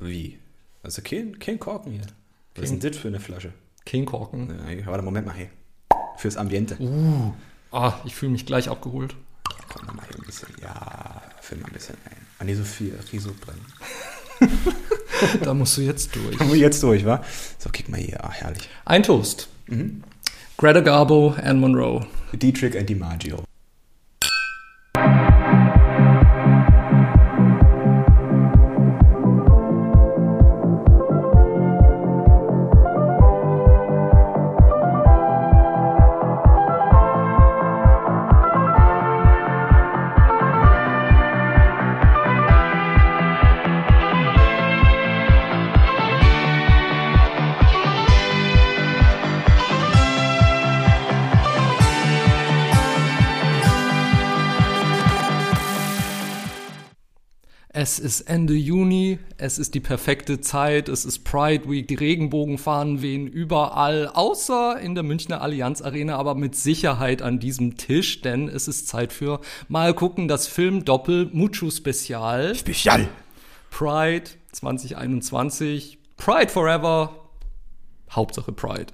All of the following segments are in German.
Wie? Also kein, kein Korken hier. Was ist denn das für eine Flasche? King Korken. Ja, warte, Moment mal, hey. Fürs Ambiente. Uh, ah, ich fühle mich gleich abgeholt. Komm mal hier ein bisschen. Ja, füll mal ein bisschen ein. Ah, nee, so viel. Riso drin. da musst du jetzt durch. Kommen wir jetzt durch, wa? So, kick mal hier. Ah, herrlich. Ein Toast. Greta Garbo, Anne Monroe. Dietrich and DiMaggio. Es ist Ende Juni, es ist die perfekte Zeit, es ist Pride Week, die Regenbogenfahnen wehen überall, außer in der Münchner Allianz Arena, aber mit Sicherheit an diesem Tisch, denn es ist Zeit für mal gucken, das Film Doppel Mucho Spezial. Spezial. Pride 2021, Pride Forever, Hauptsache Pride.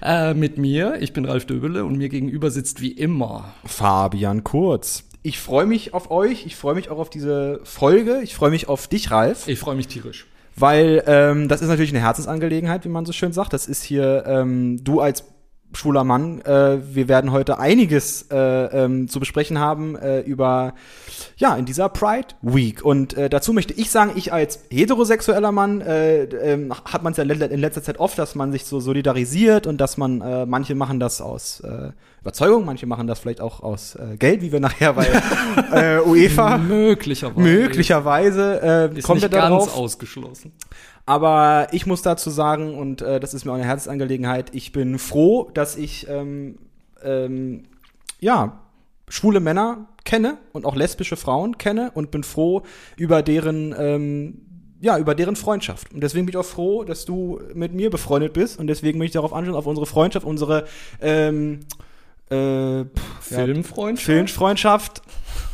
Äh, mit mir, ich bin Ralf Döbele und mir gegenüber sitzt wie immer Fabian Kurz. Ich freue mich auf euch. Ich freue mich auch auf diese Folge. Ich freue mich auf dich, Ralf. Ich freue mich tierisch. Weil ähm, das ist natürlich eine Herzensangelegenheit, wie man so schön sagt. Das ist hier ähm, du als schwuler Mann. Äh, wir werden heute einiges äh, ähm, zu besprechen haben äh, über ja in dieser Pride Week. Und äh, dazu möchte ich sagen, ich als heterosexueller Mann äh, ähm, hat man es ja in letzter Zeit oft, dass man sich so solidarisiert und dass man äh, manche machen das aus äh, Überzeugung, manche machen das vielleicht auch aus äh, Geld, wie wir nachher bei äh, UEFA Möglicherweise. möglicherweise äh, Ist kommt nicht ganz darauf. ausgeschlossen. Aber ich muss dazu sagen, und äh, das ist mir auch eine Herzensangelegenheit, ich bin froh, dass ich ähm, ähm, ja, schwule Männer kenne und auch lesbische Frauen kenne und bin froh über deren ähm, ja, über deren Freundschaft. Und deswegen bin ich auch froh, dass du mit mir befreundet bist. Und deswegen möchte ich darauf anschauen, auf unsere Freundschaft, unsere ähm, äh, pff, ja, Filmfreundschaft, Filmfreundschaft,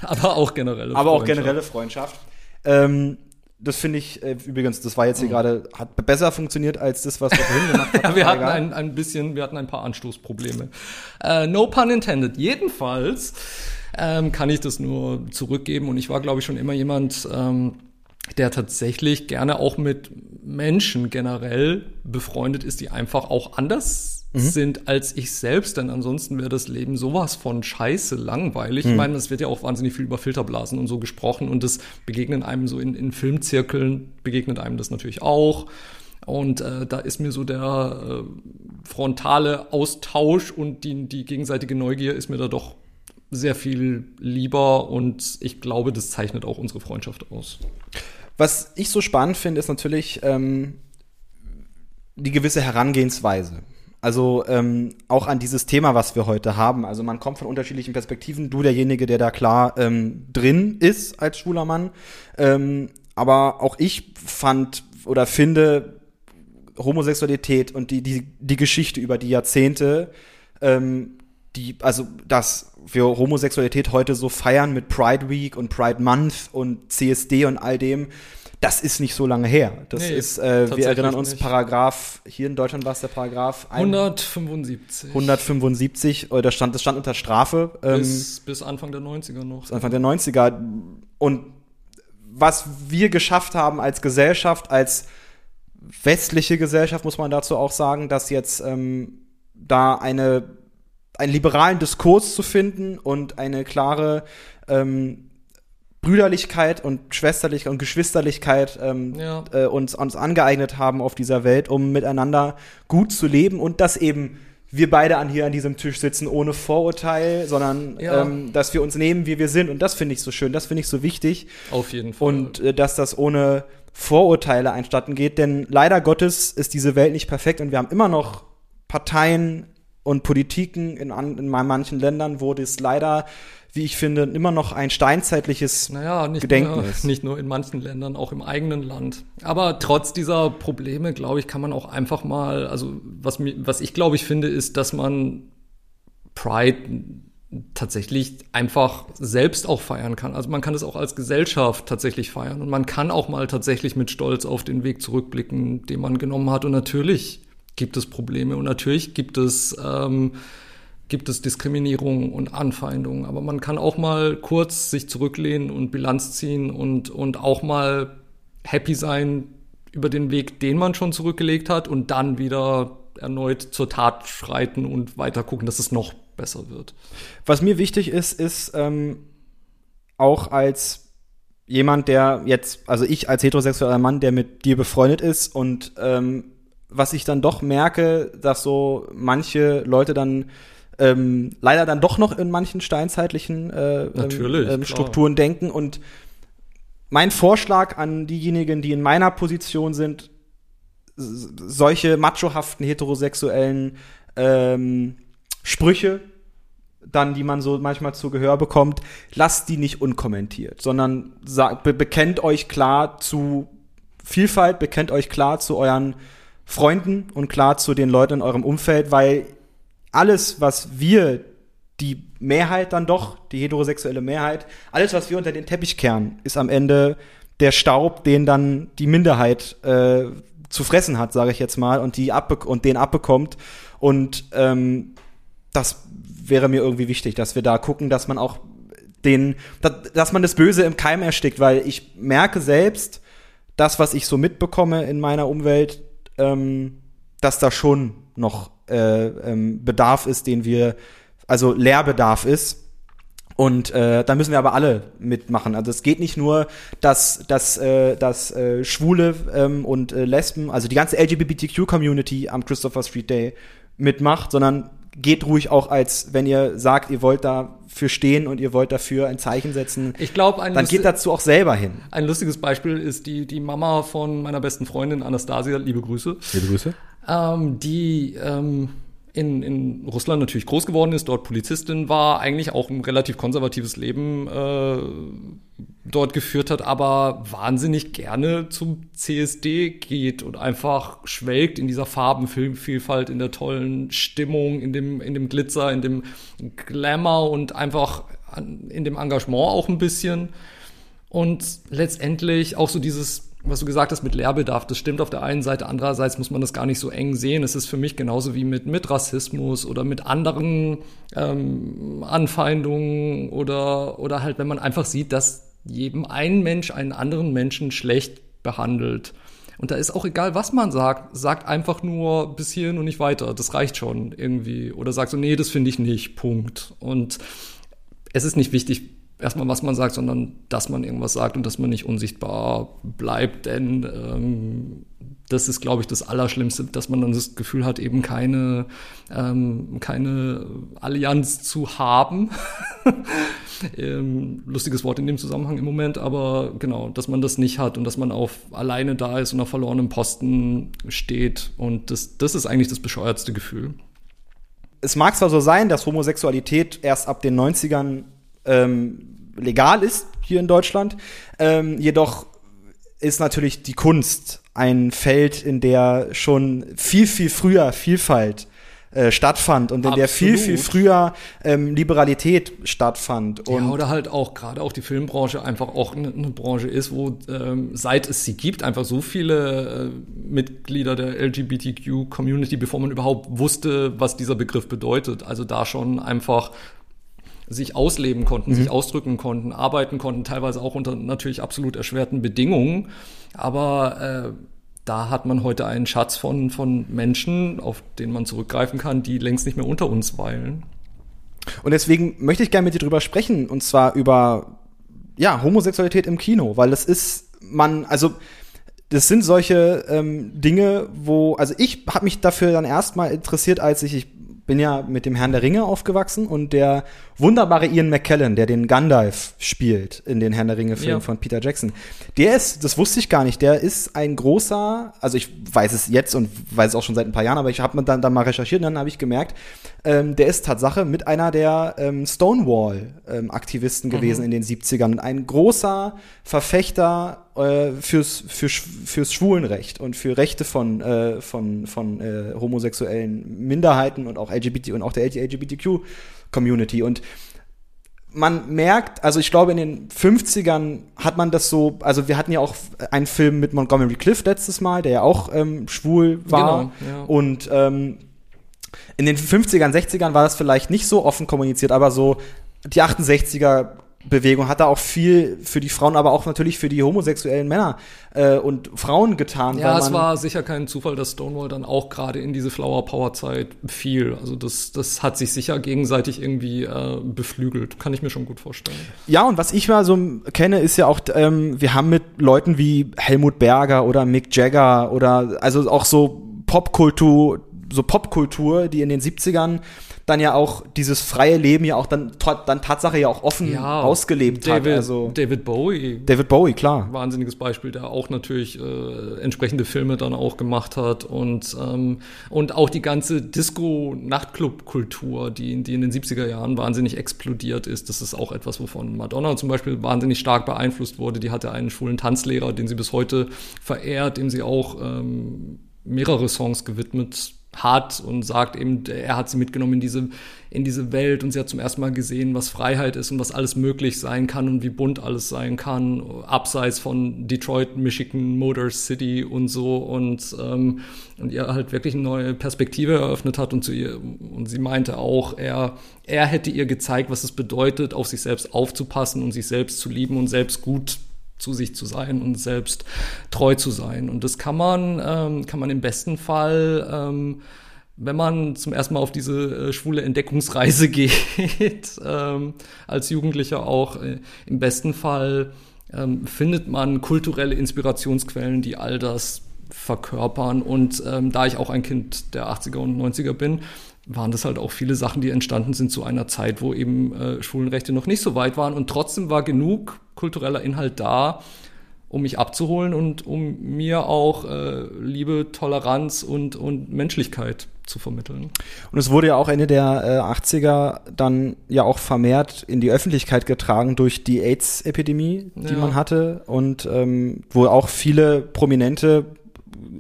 aber auch generelle aber auch Freundschaft. generelle Freundschaft. Ähm, das finde ich äh, übrigens, das war jetzt hier gerade, hat besser funktioniert als das, was wir vorhin gemacht haben. Mhm. Ja, wir hatten ein, ein bisschen, wir hatten ein paar Anstoßprobleme. Äh, no pun intended. Jedenfalls ähm, kann ich das nur zurückgeben und ich war, glaube ich, schon immer jemand, ähm, der tatsächlich gerne auch mit Menschen generell befreundet ist, die einfach auch anders sind als ich selbst, denn ansonsten wäre das Leben sowas von scheiße langweilig. Ich meine, es wird ja auch wahnsinnig viel über Filterblasen und so gesprochen und das begegnet einem so in, in Filmzirkeln, begegnet einem das natürlich auch. Und äh, da ist mir so der äh, frontale Austausch und die, die gegenseitige Neugier ist mir da doch sehr viel lieber und ich glaube, das zeichnet auch unsere Freundschaft aus. Was ich so spannend finde, ist natürlich ähm, die gewisse Herangehensweise. Also ähm, auch an dieses Thema, was wir heute haben. Also man kommt von unterschiedlichen Perspektiven. Du derjenige, der da klar ähm, drin ist als schwuler Mann. Ähm, aber auch ich fand oder finde Homosexualität und die, die, die Geschichte über die Jahrzehnte, ähm, die, also dass wir Homosexualität heute so feiern mit Pride Week und Pride Month und CSD und all dem, das ist nicht so lange her. Das Nee, ist, äh, wir erinnern uns, nicht. Paragraph, hier in Deutschland war es der Paragraph ein- 175. 175, äh, das stand, das stand unter Strafe. Ähm, bis, bis Anfang der 90er noch. Anfang der 90er. Und was wir geschafft haben als Gesellschaft, als westliche Gesellschaft, muss man dazu auch sagen, dass jetzt ähm, da eine, einen liberalen Diskurs zu finden und eine klare ähm, Brüderlichkeit und Schwesterlichkeit und Geschwisterlichkeit ähm, Ja. äh, uns, uns angeeignet haben auf dieser Welt, um miteinander gut zu leben und dass eben wir beide an hier an diesem Tisch sitzen ohne Vorurteil, sondern Ja. ähm, dass wir uns nehmen, wie wir sind. Und das finde ich so schön, das finde ich so wichtig. Auf jeden Fall. Und äh, dass das ohne Vorurteile einstatten geht. Denn leider Gottes ist diese Welt nicht perfekt und wir haben immer noch Parteien und Politiken in, an, in manchen Ländern, wo das leider, wie ich finde, immer noch ein steinzeitliches naja, nicht Gedenken nur, ist. nicht nur in manchen Ländern, auch im eigenen Land. Aber trotz dieser Probleme, glaube ich, kann man auch einfach mal, also was, was ich glaube ich finde, ist, dass man Pride tatsächlich einfach selbst auch feiern kann. Also man kann es auch als Gesellschaft tatsächlich feiern und man kann auch mal tatsächlich mit Stolz auf den Weg zurückblicken, den man genommen hat. Und natürlich gibt es Probleme und natürlich gibt es ähm, gibt es Diskriminierung und Anfeindungen. Aber man kann auch mal kurz sich zurücklehnen und Bilanz ziehen und, und auch mal happy sein über den Weg, den man schon zurückgelegt hat und dann wieder erneut zur Tat schreiten und weiter gucken, dass es noch besser wird. Was mir wichtig ist, ist ähm, auch als jemand, der jetzt, also ich als heterosexueller Mann, der mit dir befreundet ist und ähm, was ich dann doch merke, dass so manche Leute dann ähm, leider dann doch noch in manchen steinzeitlichen äh, ähm, Strukturen denken. Und mein Vorschlag an diejenigen, die in meiner Position sind, solche machohaften heterosexuellen ähm, Sprüche, dann, die man so manchmal zu Gehör bekommt, lasst die nicht unkommentiert, sondern sagt, be bekennt euch klar zu Vielfalt, bekennt euch klar zu euren Freunden und klar zu den Leuten in eurem Umfeld, weil alles, was wir, die Mehrheit dann doch, die heterosexuelle Mehrheit, alles, was wir unter den Teppich kehren, ist am Ende der Staub, den dann die Minderheit äh, zu fressen hat, sage ich jetzt mal, und die abbe und den abbekommt. Und ähm, das wäre mir irgendwie wichtig, dass wir da gucken, dass man auch den, dass, man das Böse im Keim erstickt, weil ich merke selbst, das, was ich so mitbekomme in meiner Umwelt, ähm, dass da schon noch äh, ähm, Bedarf ist, den wir, also Lehrbedarf ist. Und äh, da müssen wir aber alle mitmachen. Also es geht nicht nur, dass, dass, äh, dass äh, Schwule ähm, und äh, Lesben, also die ganze LGBTQ-Community am Christopher Street Day mitmacht, sondern geht ruhig auch als, wenn ihr sagt, ihr wollt dafür stehen und ihr wollt dafür ein Zeichen setzen. Ich glaube, dann geht dazu auch selber hin. Ein lustiges Beispiel ist die, die Mama von meiner besten Freundin Anastasia. Liebe Grüße. Liebe Grüße. Ähm, die ähm, in, in Russland natürlich groß geworden ist, dort Polizistin war, eigentlich auch ein relativ konservatives Leben äh, dort geführt hat, aber wahnsinnig gerne zum CSD geht und einfach schwelgt in dieser Farbenvielfalt, in der tollen Stimmung, in dem, in dem Glitzer, in dem Glamour und einfach in dem Engagement auch ein bisschen. Und letztendlich auch so dieses was du gesagt hast mit Lehrbedarf, das stimmt auf der einen Seite, andererseits muss man das gar nicht so eng sehen. Es ist für mich genauso wie mit, mit Rassismus oder mit anderen ähm, Anfeindungen oder, oder halt, wenn man einfach sieht, dass jedem ein Mensch einen anderen Menschen schlecht behandelt. Und da ist auch egal, was man sagt, sagt einfach nur bis hierhin und nicht weiter. Das reicht schon irgendwie. Oder sagt so, nee, das finde ich nicht. Punkt. Und es ist nicht wichtig, erstmal, was man sagt, sondern dass man irgendwas sagt und dass man nicht unsichtbar bleibt. Denn ähm, das ist, glaube ich, das Allerschlimmste, dass man dann das Gefühl hat, eben keine, ähm, keine Allianz zu haben. ähm, lustiges Wort in dem Zusammenhang im Moment, aber genau, dass man das nicht hat und dass man auf alleine da ist und auf verlorenem Posten steht. Und das, das ist eigentlich das bescheuertste Gefühl. Es mag zwar so sein, dass Homosexualität erst ab den 90ern ähm, legal ist hier in Deutschland. Ähm, jedoch ist natürlich die Kunst ein Feld, in der schon viel, viel früher Vielfalt äh, stattfand und in Absolut. der viel, viel früher ähm, Liberalität stattfand. Und ja, oder halt auch gerade auch die Filmbranche einfach auch eine ne Branche ist, wo ähm, seit es sie gibt, einfach so viele äh, Mitglieder der LGBTQ-Community, bevor man überhaupt wusste, was dieser Begriff bedeutet. Also da schon einfach sich ausleben konnten, mhm. sich ausdrücken konnten, arbeiten konnten, teilweise auch unter natürlich absolut erschwerten Bedingungen. Aber äh, da hat man heute einen Schatz von, von Menschen, auf den man zurückgreifen kann, die längst nicht mehr unter uns weilen. Und deswegen möchte ich gerne mit dir drüber sprechen, und zwar über ja, Homosexualität im Kino, weil das ist, man, also das sind solche ähm, Dinge, wo, also ich habe mich dafür dann erstmal interessiert, als ich, ich bin ja mit dem Herrn der Ringe aufgewachsen und der wunderbare Ian McKellen, der den Gandalf spielt in den Herrn der Ringe-Filmen ja. von Peter Jackson, der ist, das wusste ich gar nicht, der ist ein großer, also ich weiß es jetzt und weiß es auch schon seit ein paar Jahren, aber ich habe dann, dann mal recherchiert und dann habe ich gemerkt, ähm, der ist Tatsache mit einer der ähm, Stonewall-Aktivisten ähm, gewesen mhm. in den 70ern. Ein großer Verfechter äh, fürs, für, fürs Schwulenrecht und für Rechte von, äh, von, von äh, homosexuellen Minderheiten und auch LGBT und auch der LGBTQ-Community. Und man merkt, also ich glaube, in den 50ern hat man das so, also wir hatten ja auch einen Film mit Montgomery Clift letztes Mal, der ja auch ähm, schwul war. Genau, ja. Und ähm, in den 50ern, 60ern war das vielleicht nicht so offen kommuniziert, aber so die 68er Bewegung hat da auch viel für die Frauen, aber auch natürlich für die homosexuellen Männer äh, und Frauen getan. Ja, es war sicher kein Zufall, dass Stonewall dann auch gerade in diese Flower Power Zeit fiel. Also das, das hat sich sicher gegenseitig irgendwie äh, beflügelt. Kann ich mir schon gut vorstellen. Ja, und was ich mal so kenne, ist ja auch, ähm, wir haben mit Leuten wie Helmut Berger oder Mick Jagger oder also auch so Popkultur, so Popkultur, die in den 70ern dann ja auch dieses freie Leben ja auch dann, dann Tatsache ja auch offen ja, ausgelebt David, hat. Also David Bowie. David Bowie, klar. Wahnsinniges Beispiel, der auch natürlich äh, entsprechende Filme dann auch gemacht hat und, ähm, und auch die ganze Disco-Nachtclub-Kultur, die, die in den 70er Jahren wahnsinnig explodiert ist. Das ist auch etwas, wovon Madonna zum Beispiel wahnsinnig stark beeinflusst wurde. Die hatte einen schwulen Tanzlehrer, den sie bis heute verehrt, dem sie auch ähm, mehrere Songs gewidmet hat und sagt eben, er hat sie mitgenommen in diese, in diese Welt und sie hat zum ersten Mal gesehen, was Freiheit ist und was alles möglich sein kann und wie bunt alles sein kann, abseits von Detroit, Michigan, Motor City und so und, ähm, und ihr halt wirklich eine neue Perspektive eröffnet hat und zu ihr, und sie meinte auch, er, er hätte ihr gezeigt, was es bedeutet, auf sich selbst aufzupassen und sich selbst zu lieben und selbst gut zu sich zu sein und selbst treu zu sein. Und das kann man, ähm, kann man im besten Fall, ähm, wenn man zum ersten Mal auf diese äh, schwule Entdeckungsreise geht, ähm, als Jugendlicher auch, äh, im besten Fall ähm, findet man kulturelle Inspirationsquellen, die all das verkörpern. Und ähm, da ich auch ein Kind der 80er und 90er bin, waren das halt auch viele Sachen, die entstanden sind zu einer Zeit, wo eben äh, Schwulenrechte noch nicht so weit waren. Und trotzdem war genug kultureller Inhalt da, um mich abzuholen und um mir auch äh, Liebe, Toleranz und, und Menschlichkeit zu vermitteln. Und es wurde ja auch Ende der äh, 80er dann ja auch vermehrt in die Öffentlichkeit getragen durch die AIDS-Epidemie, die ja. man hatte und ähm, wo auch viele Prominente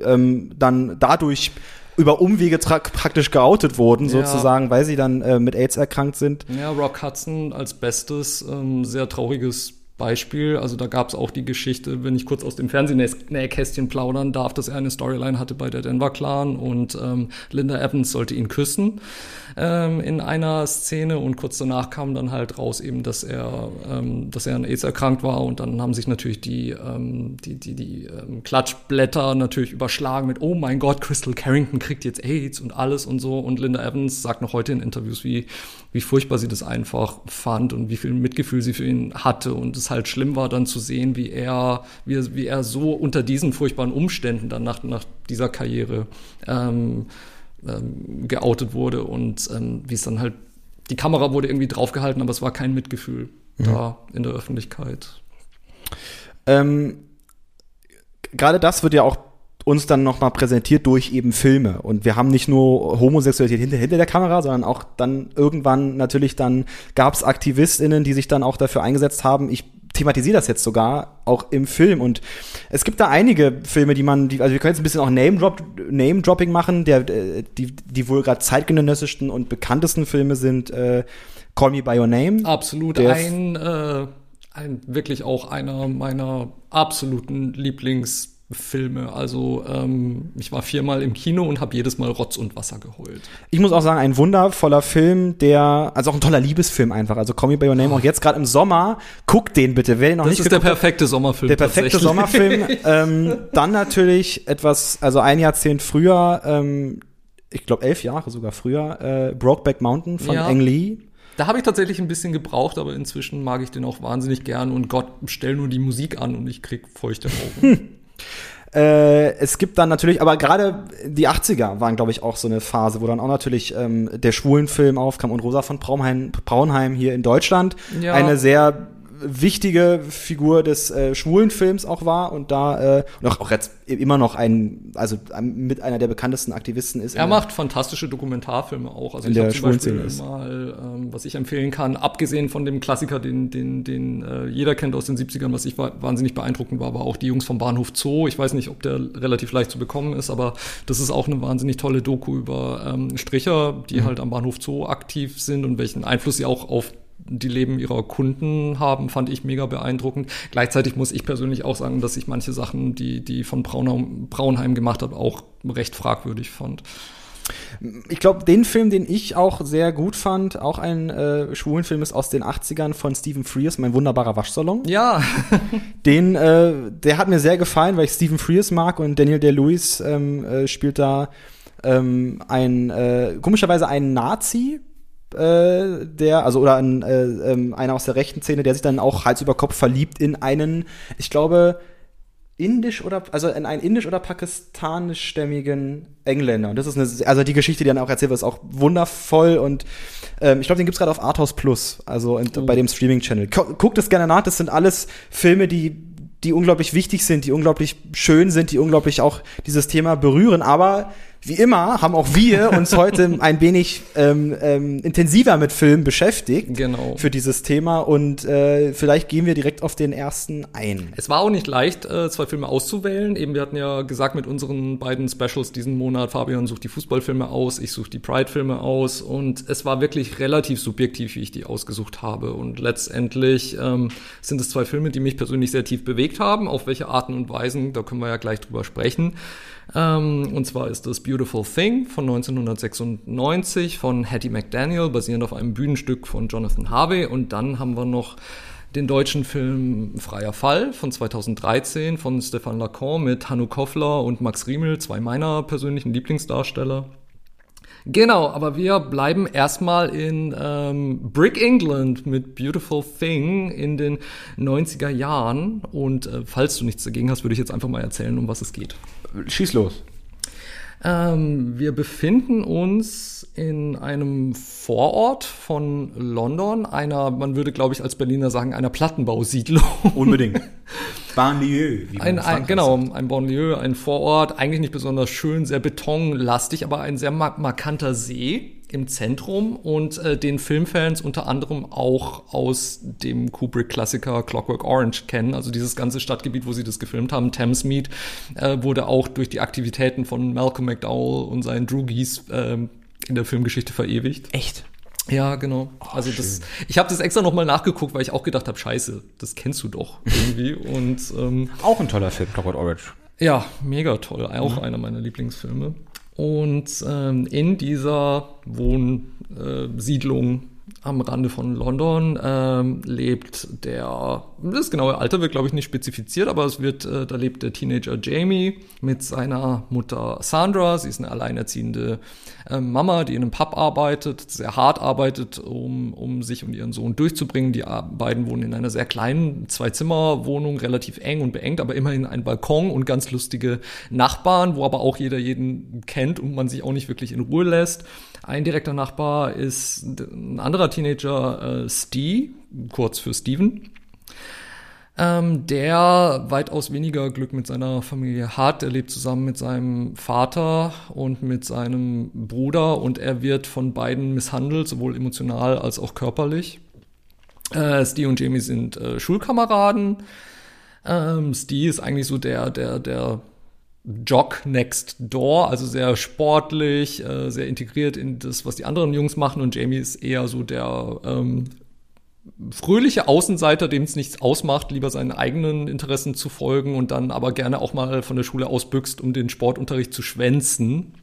ähm, dann dadurch über Umwege praktisch geoutet wurden, ja. sozusagen, weil sie dann äh, mit AIDS erkrankt sind. Ja, Rock Hudson als bestes, ähm, sehr trauriges Beispiel. Also da gab es auch die Geschichte, wenn ich kurz aus dem Fernsehnähkästchen plaudern darf, dass er eine Storyline hatte bei der Denver Clan und ähm, Linda Evans sollte ihn küssen ähm, in einer Szene und kurz danach kam dann halt raus eben, dass er, ähm, dass er an AIDS erkrankt war und dann haben sich natürlich die, ähm, die, die, die ähm, Klatschblätter natürlich überschlagen mit, oh mein Gott, Crystal Carrington kriegt jetzt AIDS und alles und so und Linda Evans sagt noch heute in Interviews, wie, wie furchtbar sie das einfach fand und wie viel Mitgefühl sie für ihn hatte und es halt schlimm war dann zu sehen, wie er, wie wie er so unter diesen furchtbaren Umständen dann nach, nach dieser Karriere ähm, ähm, geoutet wurde und ähm, wie es dann halt, die Kamera wurde irgendwie draufgehalten, aber es war kein Mitgefühl mhm. da in der Öffentlichkeit. Ähm, Gerade das wird ja auch uns dann nochmal präsentiert durch eben Filme. Und wir haben nicht nur Homosexualität hinter, hinter der Kamera, sondern auch dann irgendwann natürlich dann gab es AktivistInnen, die sich dann auch dafür eingesetzt haben. Ich thematisiere das jetzt sogar auch im Film. Und es gibt da einige Filme, die man, die, also wir können jetzt ein bisschen auch Name-Drop, Name-Dropping machen, der, äh, die, die wohl gerade zeitgenössischsten und bekanntesten Filme sind äh, Call Me By Your Name. Absolut, ein, äh, ein wirklich auch einer meiner absoluten Lieblings- Filme. Also ähm, ich war viermal im Kino und habe jedes Mal Rotz und Wasser geholt. Ich muss auch sagen, ein wundervoller Film, der, also auch ein toller Liebesfilm einfach. Also Call Me By Your Name, auch jetzt gerade im Sommer. Guckt den bitte, wer den noch das nicht Das ist der perfekte Sommerfilm. Der perfekte Sommerfilm. ähm, dann natürlich etwas, also ein Jahrzehnt früher, ähm, ich glaube elf Jahre sogar früher, äh, Brokeback Mountain von ja. Ang Lee. Da habe ich tatsächlich ein bisschen gebraucht, aber inzwischen mag ich den auch wahnsinnig gern und Gott, stell nur die Musik an und ich krieg feuchte Augen. Äh, es gibt dann natürlich, aber gerade die 80er waren, glaube ich, auch so eine Phase, wo dann auch natürlich ähm, der Schwulenfilm aufkam und Rosa von Braunheim, Braunheim hier in Deutschland ja. eine sehr wichtige Figur des äh, schwulen Films auch war und da äh, und auch, auch jetzt immer noch ein, also mit einer der bekanntesten Aktivisten ist. Er macht fantastische Dokumentarfilme auch. Also in ich der zum Beispiel ist. mal, ähm, was ich empfehlen kann, abgesehen von dem Klassiker, den, den, den äh, jeder kennt aus den 70ern, was ich wahnsinnig beeindruckend war, war auch die Jungs vom Bahnhof Zoo. Ich weiß nicht, ob der relativ leicht zu bekommen ist, aber das ist auch eine wahnsinnig tolle Doku über ähm, Stricher, die mhm. halt am Bahnhof Zoo aktiv sind und welchen Einfluss sie auch auf die Leben ihrer Kunden haben, fand ich mega beeindruckend. Gleichzeitig muss ich persönlich auch sagen, dass ich manche Sachen, die, die von Braunheim, Braunheim gemacht hat, auch recht fragwürdig fand. Ich glaube, den Film, den ich auch sehr gut fand, auch ein äh, schwulen Film ist aus den 80ern von Stephen Frears, mein wunderbarer Waschsalon. Ja. den, äh, der hat mir sehr gefallen, weil ich Stephen Frears mag und Daniel Day-Lewis ähm, äh, spielt da ähm, ein, äh, komischerweise einen Nazi, äh, der, also oder ein, äh, ähm, einer aus der rechten Szene, der sich dann auch Hals über Kopf verliebt in einen, ich glaube, indisch oder also in einen indisch oder pakistanischstämmigen Engländer. Und das ist eine, also die Geschichte, die dann auch erzählt wird, ist auch wundervoll und ähm, ich glaube, den gibt's gerade auf Arthouse Plus, also in, oh. bei dem Streaming-Channel. Guckt es gerne nach, das sind alles Filme, die die unglaublich wichtig sind, die unglaublich schön sind, die unglaublich auch dieses Thema berühren, aber wie immer haben auch wir uns heute ein wenig ähm, ähm, intensiver mit Film beschäftigt genau. für dieses Thema und äh, vielleicht gehen wir direkt auf den ersten ein. Es war auch nicht leicht, äh, zwei Filme auszuwählen. Eben, wir hatten ja gesagt mit unseren beiden Specials diesen Monat, Fabian sucht die Fußballfilme aus, ich suche die Pride-Filme aus und es war wirklich relativ subjektiv, wie ich die ausgesucht habe. Und letztendlich ähm, sind es zwei Filme, die mich persönlich sehr tief bewegt haben. Auf welche Arten und Weisen, da können wir ja gleich drüber sprechen. Ähm, und zwar ist das Beautiful Thing von 1996 von Hattie McDaniel, basierend auf einem Bühnenstück von Jonathan Harvey. Und dann haben wir noch den deutschen Film Freier Fall von 2013 von Stefan Lacan mit Hannu Koffler und Max Riemel, zwei meiner persönlichen Lieblingsdarsteller. Genau, aber wir bleiben erstmal in ähm, Brick England mit Beautiful Thing in den 90er Jahren. Und äh, falls du nichts dagegen hast, würde ich jetzt einfach mal erzählen, um was es geht. Schieß los. Ähm, wir befinden uns in einem Vorort von London, einer, man würde glaube ich als Berliner sagen, einer Plattenbausiedlung. Unbedingt. Banlieue. Wie ein, ein, genau, ein Banlieue, ein Vorort, eigentlich nicht besonders schön, sehr betonlastig, aber ein sehr markanter See im Zentrum und äh, den Filmfans unter anderem auch aus dem Kubrick-Klassiker Clockwork Orange kennen. Also dieses ganze Stadtgebiet, wo sie das gefilmt haben, Thamesmead, äh, wurde auch durch die Aktivitäten von Malcolm McDowell und seinen Droogies äh, in der Filmgeschichte verewigt. Echt? Ja, genau. Oh, also das, ich habe das extra nochmal nachgeguckt, weil ich auch gedacht habe, scheiße, das kennst du doch irgendwie. und ähm, auch ein toller Film, Clockwork Orange. Ja, mega toll. Auch mhm. einer meiner Lieblingsfilme. Und ähm, in dieser Wohnsiedlung am Rande von London ähm, lebt der, das genaue Alter wird glaube ich nicht spezifiziert, aber es wird, äh, da lebt der Teenager Jamie mit seiner Mutter Sandra. Sie ist eine alleinerziehende äh, Mama, die in einem Pub arbeitet, sehr hart arbeitet, um, um sich und ihren Sohn durchzubringen. Die beiden wohnen in einer sehr kleinen Zwei-Zimmer-Wohnung, relativ eng und beengt, aber immerhin ein Balkon und ganz lustige Nachbarn, wo aber auch jeder jeden kennt und man sich auch nicht wirklich in Ruhe lässt. Ein direkter Nachbar ist ein anderer Teenager, äh, Steve, kurz für Steven ähm, der weitaus weniger Glück mit seiner Familie hat. Er lebt zusammen mit seinem Vater und mit seinem Bruder und er wird von beiden misshandelt, sowohl emotional als auch körperlich. Äh, Steve und Jamie sind äh, Schulkameraden. Ähm, Steve ist eigentlich so der, der, der Jock next door, also sehr sportlich, äh, sehr integriert in das, was die anderen Jungs machen und Jamie ist eher so der ähm, fröhliche Außenseiter, dem es nichts ausmacht, lieber seinen eigenen Interessen zu folgen und dann aber gerne auch mal von der Schule ausbüchst, um den Sportunterricht zu schwänzen.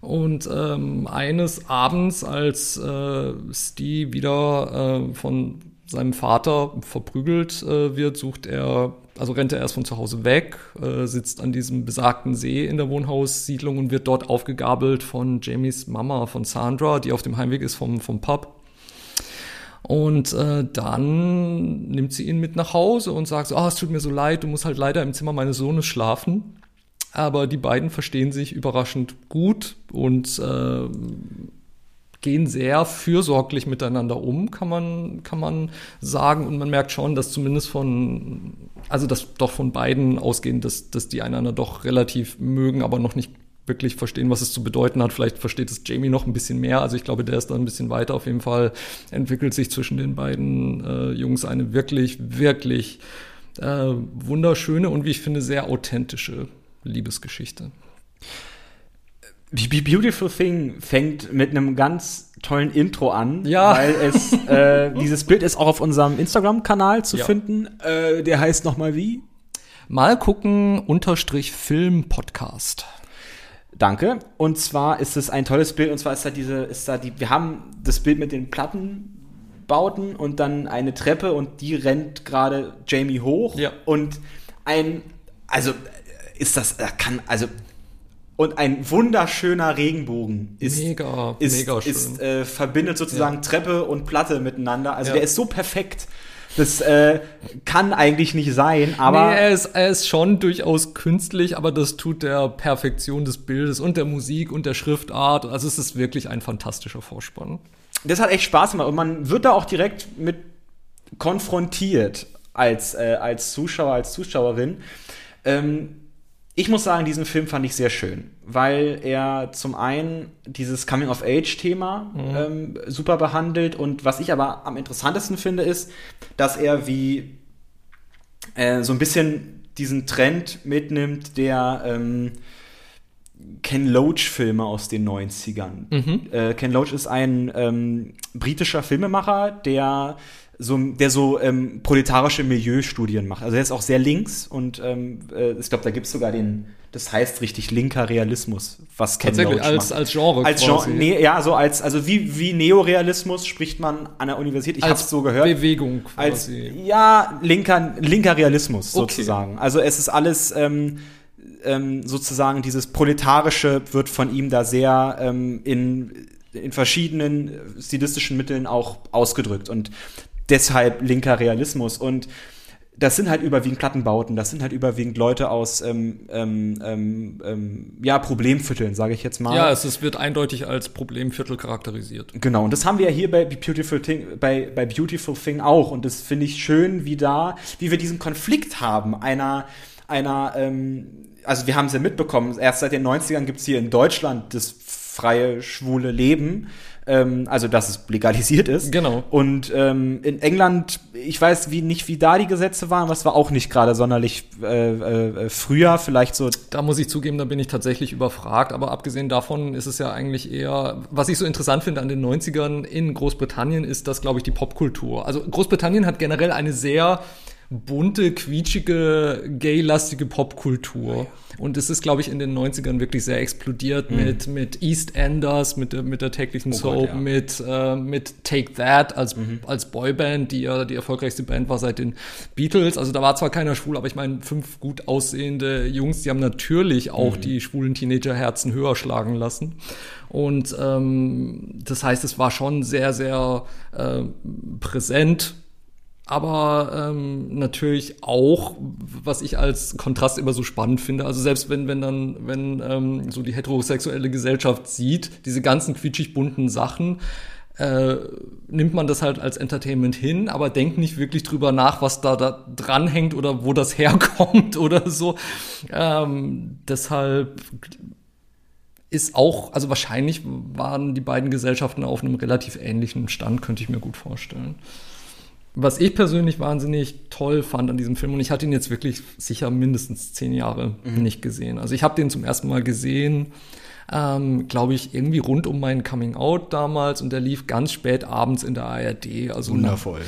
Und ähm, eines Abends, als äh, Steve wieder äh, von seinem Vater verprügelt äh, wird, sucht er, also rennt er erst von zu Hause weg, äh, sitzt an diesem besagten See in der Wohnhaussiedlung und wird dort aufgegabelt von Jamies Mama, von Sandra, die auf dem Heimweg ist vom, vom Pub. Und äh, dann nimmt sie ihn mit nach Hause und sagt so, oh, es tut mir so leid, du musst halt leider im Zimmer meines Sohnes schlafen. Aber die beiden verstehen sich überraschend gut und äh, gehen sehr fürsorglich miteinander um, kann man, kann man sagen. Und man merkt schon, dass zumindest von, also dass doch von beiden ausgehen, dass, dass die einander doch relativ mögen, aber noch nicht wirklich verstehen, was es zu bedeuten hat. Vielleicht versteht es Jamie noch ein bisschen mehr. Also ich glaube, der ist da ein bisschen weiter. Auf jeden Fall entwickelt sich zwischen den beiden äh, Jungs eine wirklich, wirklich äh, wunderschöne und wie ich finde sehr authentische Liebesgeschichte. The Beautiful Thing fängt mit einem ganz tollen Intro an, ja. weil es äh, dieses Bild ist auch auf unserem Instagram-Kanal zu ja. finden. Äh, der heißt noch mal wie? Mal gucken unterstrich Film Podcast. Danke. Und zwar ist es ein tolles Bild. Und zwar ist da diese, ist da die, wir haben das Bild mit den Plattenbauten und dann eine Treppe und die rennt gerade Jamie hoch. Ja. Und ein, also ist das, kann, also und ein wunderschöner Regenbogen ist, mega, ist, mega schön. ist äh, verbindet sozusagen Ja. Treppe und Platte miteinander. Also Ja. der ist so perfekt. Das äh, kann eigentlich nicht sein, aber nee, er ist, er ist schon durchaus künstlich, aber das tut der Perfektion des Bildes und der Musik und der Schriftart. Also es ist wirklich ein fantastischer Vorspann. das hat echt Spaß gemacht und man wird da auch direkt mit konfrontiert als, äh, als Zuschauer, als Zuschauerin. Ähm, ich muss sagen, diesen Film fand ich sehr schön, weil er zum einen dieses Coming-of-Age-Thema ähm, super behandelt und was ich aber am interessantesten finde, ist, dass er wie äh, so ein bisschen diesen Trend mitnimmt, der ähm, Ken Loach-Filme aus den 90ern. Äh, Ken Loach ist ein ähm, britischer Filmemacher, der so, der so ähm, proletarische Milieustudien macht. Also er ist auch sehr links und ähm, äh, ich glaube, da gibt es sogar den, das heißt richtig linker Realismus, was Ken Tatsächlich Loach als, macht. als Genre. Als. Genre, nee, ja, so als, also wie, wie Neorealismus spricht man an der Universität. Ich als hab's so gehört Bewegung als quasi. ja linker linker Realismus Okay. sozusagen. Also es ist alles ähm, ähm, sozusagen dieses proletarische wird von ihm da sehr ähm, in in verschiedenen stilistischen Mitteln auch ausgedrückt und deshalb linker Realismus und das sind halt überwiegend Plattenbauten, das sind halt überwiegend Leute aus ähm, ähm, ähm, ähm, ja Problemvierteln, sage ich jetzt mal. Ja, es ist, wird eindeutig als Problemviertel charakterisiert. Genau, und das haben wir ja hier bei Beautiful Thing, bei, bei Beautiful Thing auch. Und das finde ich schön, wie da, wie wir diesen Konflikt haben, einer, einer, ähm, also wir haben es ja mitbekommen, erst seit den 90ern gibt es hier in Deutschland das freie, schwule Leben, ähm, also dass es legalisiert ist. Genau. Und ähm, in England, ich weiß wie nicht, wie da die Gesetze waren, was war auch nicht gerade sonderlich äh, äh, früher, vielleicht so Da muss ich zugeben, da bin ich tatsächlich überfragt. Aber abgesehen davon ist es ja eigentlich eher, was ich so interessant finde an den 90ern in Großbritannien, ist das, glaube ich, die Popkultur. Also Großbritannien hat generell eine sehr bunte, quietschige, gay-lastige Popkultur. Und es ist, glaube ich, in den 90ern wirklich sehr explodiert mit, mit EastEnders, mit, der- mit der täglichen Oh Soap, ja. mit, äh, mit Take That als, als Boyband, die ja die erfolgreichste Band war seit den Beatles. Also da war zwar keiner schwul, aber ich meine, fünf gut aussehende Jungs, die haben natürlich auch die schwulen Teenagerherzen höher schlagen lassen. Und ähm, das heißt, es war schon sehr, sehr äh, präsent. Aber ähm, natürlich auch, was ich als Kontrast immer so spannend finde, also selbst wenn, wenn dann, wenn ähm, so die heterosexuelle Gesellschaft sieht, diese ganzen quietschig bunten Sachen, äh, nimmt man das halt als Entertainment hin, aber denkt nicht wirklich drüber nach, was da, da dranhängt oder wo das herkommt oder so. Ähm, deshalb ist auch, also wahrscheinlich waren die beiden Gesellschaften auf einem relativ ähnlichen Stand, könnte ich mir gut vorstellen. Was ich persönlich wahnsinnig toll fand an diesem Film, und ich hatte ihn jetzt wirklich sicher mindestens zehn Jahre nicht gesehen. Also ich habe den zum ersten Mal gesehen, ähm, glaube ich, irgendwie rund um mein Coming Out damals und der lief ganz spät abends in der ARD. Also wundervoll.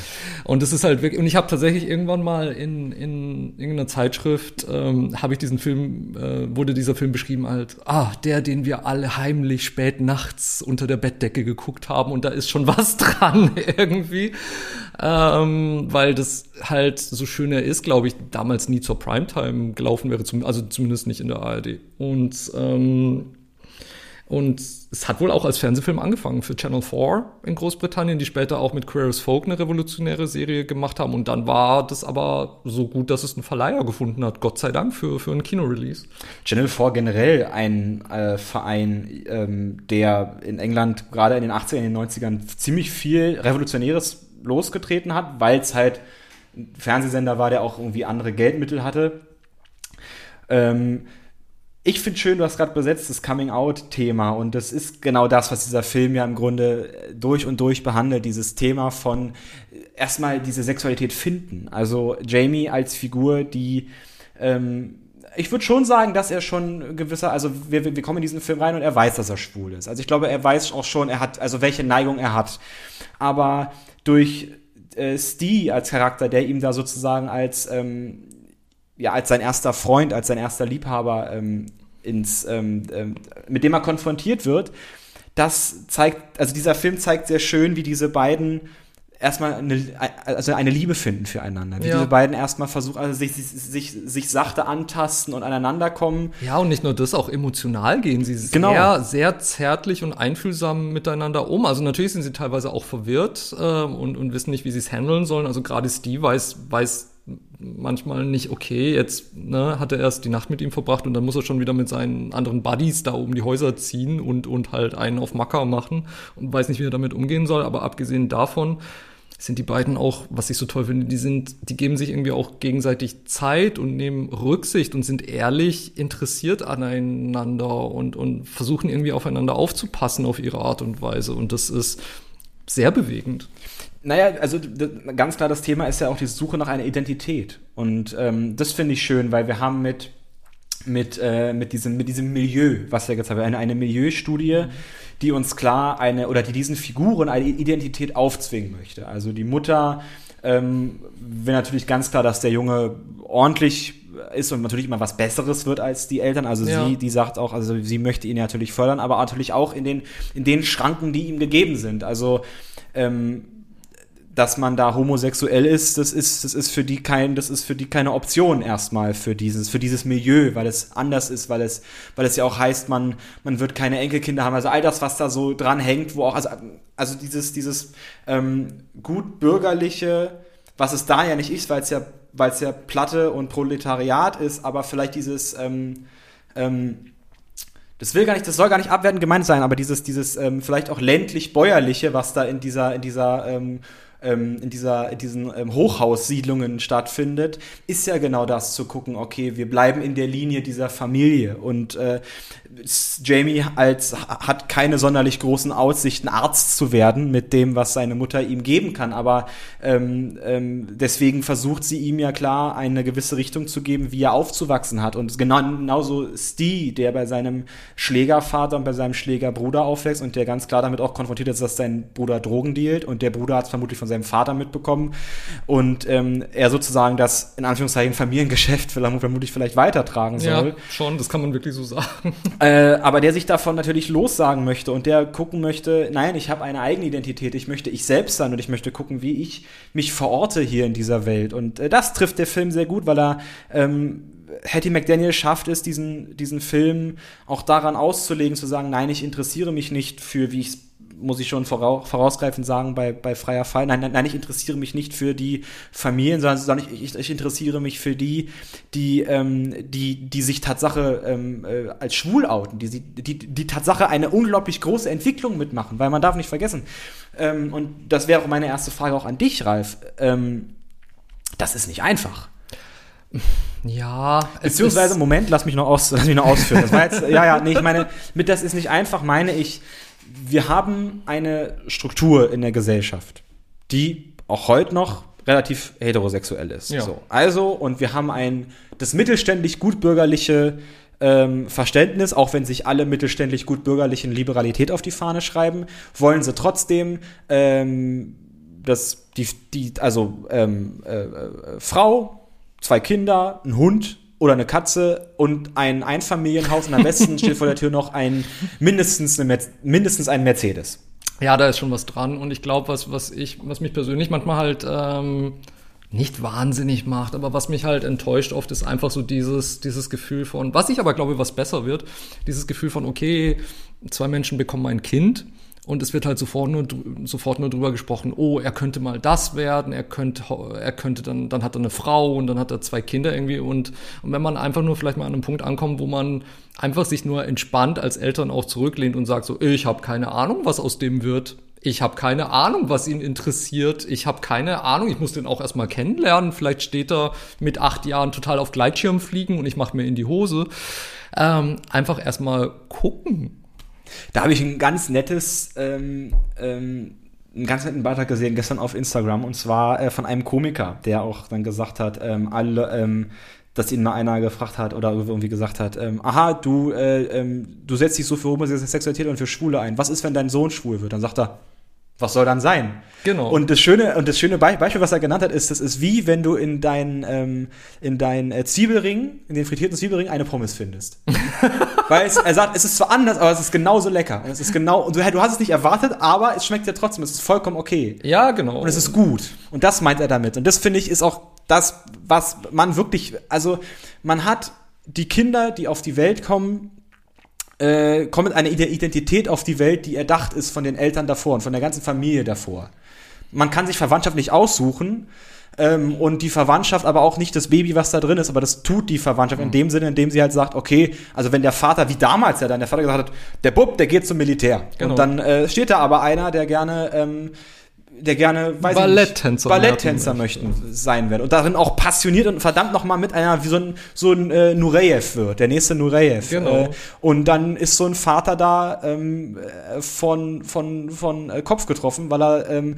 und es ist halt wirklich, und ich habe tatsächlich irgendwann mal in, in irgendeiner Zeitschrift, ähm, habe ich diesen Film, äh, wurde dieser Film beschrieben als, ah, der, den wir alle heimlich spät nachts unter der Bettdecke geguckt haben und da ist schon was dran irgendwie, ähm, weil das halt so schön er ist, glaube ich, damals nie zur Primetime gelaufen wäre, also zumindest nicht in der ARD. Und ähm, Und es hat wohl auch als Fernsehfilm angefangen für Channel 4 in Großbritannien, die später auch mit Queer as Folk eine revolutionäre Serie gemacht haben. Und dann war das aber so gut, dass es einen Verleiher gefunden hat. Gott sei Dank für, für einen Kinorelease. Channel 4 generell ein äh, Verein, ähm, der in England gerade in den 80er, in den 90ern ziemlich viel Revolutionäres losgetreten hat, weil es halt ein Fernsehsender war, der auch irgendwie andere Geldmittel hatte. Ähm, ich finde schön, du hast gerade besetzt das Coming-out-Thema und das ist genau das, was dieser Film ja im Grunde durch und durch behandelt, dieses Thema von erstmal diese Sexualität finden. Also Jamie als Figur, die ähm, ich würde schon sagen, dass er schon gewisser, also wir, wir kommen in diesen Film rein und er weiß, dass er schwul ist. Also ich glaube, er weiß auch schon, er hat, also welche Neigung er hat. Aber durch äh, Steve als Charakter, der ihm da sozusagen als ähm, ja, als sein erster Freund, als sein erster Liebhaber ähm, ins, ähm, ähm, mit dem er konfrontiert wird, das zeigt, also dieser Film zeigt sehr schön, wie diese beiden erstmal eine, also eine Liebe finden füreinander. Wie ja. diese beiden erstmal versuchen, also sich, sich, sich sachte antasten und aneinander kommen. Ja, und nicht nur das, auch emotional gehen sie genau. sehr, sehr zärtlich und einfühlsam miteinander um. Also natürlich sind sie teilweise auch verwirrt äh, und, und wissen nicht, wie sie es handeln sollen. Also gerade Steve weiß, weiß manchmal nicht, okay, jetzt ne, hat er erst die Nacht mit ihm verbracht und dann muss er schon wieder mit seinen anderen Buddies da um die Häuser ziehen und, und halt einen auf Macker machen und weiß nicht, wie er damit umgehen soll. Aber abgesehen davon sind die beiden auch, was ich so toll finde, die sind, die geben sich irgendwie auch gegenseitig Zeit und nehmen Rücksicht und sind ehrlich interessiert aneinander und, und versuchen irgendwie aufeinander aufzupassen auf ihre Art und Weise. Und das ist sehr bewegend. Naja, also ganz klar, das Thema ist ja auch die Suche nach einer Identität. Und ähm, das finde ich schön, weil wir haben mit, mit, äh, mit, diesem, mit diesem Milieu, was wir jetzt haben, eine, eine Milieustudie, die uns klar eine, oder die diesen Figuren eine Identität aufzwingen möchte. Also die Mutter ähm, will natürlich ganz klar, dass der Junge ordentlich ist und natürlich immer was Besseres wird als die Eltern. Also ja. sie, die sagt auch, also sie möchte ihn natürlich fördern, aber natürlich auch in den, in den Schranken, die ihm gegeben sind. Also ähm, dass man da homosexuell ist, das ist, das ist für die kein, das ist für die keine Option erstmal für dieses, für dieses Milieu, weil es anders ist, weil es, weil es ja auch heißt, man, man wird keine Enkelkinder haben. Also all das, was da so dran hängt, wo auch, also, also dieses, dieses ähm, gut bürgerliche, was es da ja nicht ist, weil es ja, weil es ja Platte und Proletariat ist, aber vielleicht dieses, ähm, ähm, das will gar nicht, das soll gar nicht abwertend gemeint sein, aber dieses, dieses ähm, vielleicht auch ländlich-bäuerliche, was da in dieser, in dieser ähm, ähm, in, dieser, in diesen ähm, Hochhaussiedlungen stattfindet, ist ja genau das zu gucken, okay, wir bleiben in der Linie dieser Familie. Und äh, Jamie als hat keine sonderlich großen Aussichten, Arzt zu werden mit dem, was seine Mutter ihm geben kann, aber ähm, ähm, deswegen versucht sie ihm ja klar eine gewisse Richtung zu geben, wie er aufzuwachsen hat und genau, genauso Steve, der bei seinem Schlägervater und bei seinem Schlägerbruder aufwächst und der ganz klar damit auch konfrontiert ist, dass sein Bruder Drogen dealt und der Bruder hat es vermutlich von seinem Vater mitbekommen und ähm, er sozusagen das in Anführungszeichen Familiengeschäft vermutlich vielleicht weitertragen soll. Ja, schon, das kann man wirklich so sagen. Äh, aber der sich davon natürlich lossagen möchte und der gucken möchte, nein, ich habe eine eigene Identität, ich möchte ich selbst sein und ich möchte gucken, wie ich mich verorte hier in dieser Welt. Und äh, das trifft der Film sehr gut, weil er ähm, Hattie McDaniel schafft es, diesen, diesen Film auch daran auszulegen, zu sagen, nein, ich interessiere mich nicht für, wie ich es muss ich schon vorausgreifend sagen, bei, bei freier Fall. Nein, nein, nein, ich interessiere mich nicht für die Familien, sondern, sondern ich, ich, ich interessiere mich für die, die, ähm, die, die sich Tatsache ähm, äh, als schwul outen, die, die, die Tatsache eine unglaublich große Entwicklung mitmachen, weil man darf nicht vergessen, ähm, und das wäre auch meine erste Frage auch an dich, Ralf, ähm, das ist nicht einfach. Ja, beziehungsweise Moment, lass mich noch aus, lass mich noch ausführen. Das war jetzt, ja, ja, nee, ich meine, mit das ist nicht einfach, meine ich, wir haben eine Struktur in der Gesellschaft, die auch heute noch relativ heterosexuell ist. Ja. So. Also, und wir haben ein, das mittelständlich gutbürgerliche ähm, Verständnis, auch wenn sich alle mittelständlich gutbürgerlichen Liberalität auf die Fahne schreiben, wollen sie trotzdem, ähm, dass die, die also ähm, äh, äh, Frau, zwei Kinder, ein Hund oder eine Katze und ein Einfamilienhaus und am besten steht vor der Tür noch ein mindestens, eine, mindestens ein Mercedes. Ja, da ist schon was dran und ich glaube, was, was ich, was mich persönlich manchmal halt ähm, nicht wahnsinnig macht, aber was mich halt enttäuscht oft ist einfach so dieses, dieses Gefühl von, was ich aber glaube, was besser wird, dieses Gefühl von, okay, zwei Menschen bekommen ein Kind und es wird halt sofort nur, sofort nur drüber gesprochen, oh, er könnte mal das werden, er könnte, er könnte dann, dann hat er eine Frau und dann hat er zwei Kinder irgendwie und, und wenn man einfach nur vielleicht mal an einem Punkt ankommt, wo man einfach sich nur entspannt als Eltern auch zurücklehnt und sagt so, ich habe keine Ahnung, was aus dem wird, ich habe keine Ahnung, was ihn interessiert. Ich habe keine Ahnung. Ich muss den auch erstmal kennenlernen. Vielleicht steht er mit acht Jahren total auf Gleitschirm fliegen und ich mache mir in die Hose. Ähm, einfach erstmal gucken. Da habe ich ein ganz nettes, ähm, ähm, einen ganz netten Beitrag gesehen gestern auf Instagram und zwar äh, von einem Komiker, der auch dann gesagt hat, ähm, alle, ähm, dass ihn mal einer gefragt hat oder irgendwie gesagt hat, ähm, aha, du, äh, ähm, du setzt dich so für Homosexualität und für Schwule ein. Was ist, wenn dein Sohn schwul wird? Dann sagt er, was soll dann sein? Genau. Und das schöne und das schöne Be Beispiel, was er genannt hat, ist, das ist wie wenn du in deinen ähm, in deinen äh, Zwiebelring, in den frittierten Zwiebelring eine Pommes findest. Weil es, er sagt, es ist zwar anders, aber es ist genauso lecker. Und es ist genau und du, du hast es nicht erwartet, aber es schmeckt ja trotzdem. Es ist vollkommen okay. Ja, genau. Und es ist gut. Und das meint er damit. Und das finde ich ist auch das, was man wirklich, also man hat die Kinder, die auf die Welt kommen, äh, kommt mit einer Identität auf die Welt, die erdacht ist von den Eltern davor und von der ganzen Familie davor. Man kann sich Verwandtschaft nicht aussuchen ähm, und die Verwandtschaft aber auch nicht das Baby, was da drin ist, aber das tut die Verwandtschaft mhm. in dem Sinne, in dem sie halt sagt, okay, also wenn der Vater, wie damals ja dann der Vater gesagt hat, der Bub, der geht zum Militär. Genau. Und dann äh, steht da aber einer, der gerne ähm, der gerne weiß Balletttänzer, Balletttänzer möchten sein werden und darin auch passioniert und verdammt noch mal mit einer wie so ein so ein äh, Nureyev wird, der nächste Nureyev. Genau. Äh, und dann ist so ein Vater da ähm, äh, von von von äh, Kopf getroffen, weil er ähm,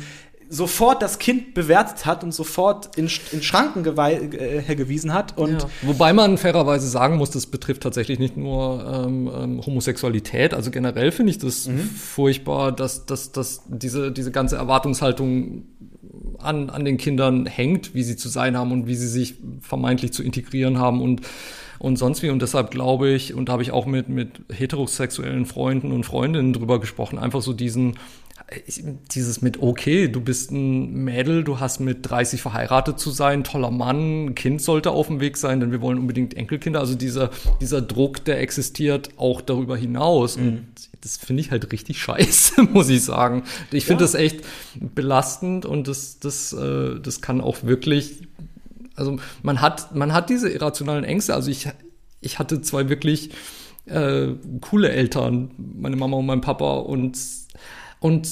sofort das Kind bewertet hat und sofort in, in Schranken äh, gewiesen hat. Und ja. Wobei man fairerweise sagen muss, das betrifft tatsächlich nicht nur ähm, ähm, Homosexualität. Also generell finde ich das mhm. furchtbar, dass, dass, dass diese, diese ganze Erwartungshaltung an, an den Kindern hängt, wie sie zu sein haben und wie sie sich vermeintlich zu integrieren haben und und sonst wie. Und deshalb glaube ich, und da habe ich auch mit, mit heterosexuellen Freunden und Freundinnen drüber gesprochen, einfach so diesen, dieses mit, okay, du bist ein Mädel, du hast mit 30 verheiratet zu sein, toller Mann, ein Kind sollte auf dem Weg sein, denn wir wollen unbedingt Enkelkinder. Also dieser, dieser Druck, der existiert auch darüber hinaus. Mhm. Und das finde ich halt richtig scheiße, muss ich sagen. Ich finde ja. das echt belastend und das, das, äh, das kann auch wirklich, also man hat, man hat diese irrationalen Ängste. Also ich, ich hatte zwei wirklich äh, coole Eltern, meine Mama und mein Papa und und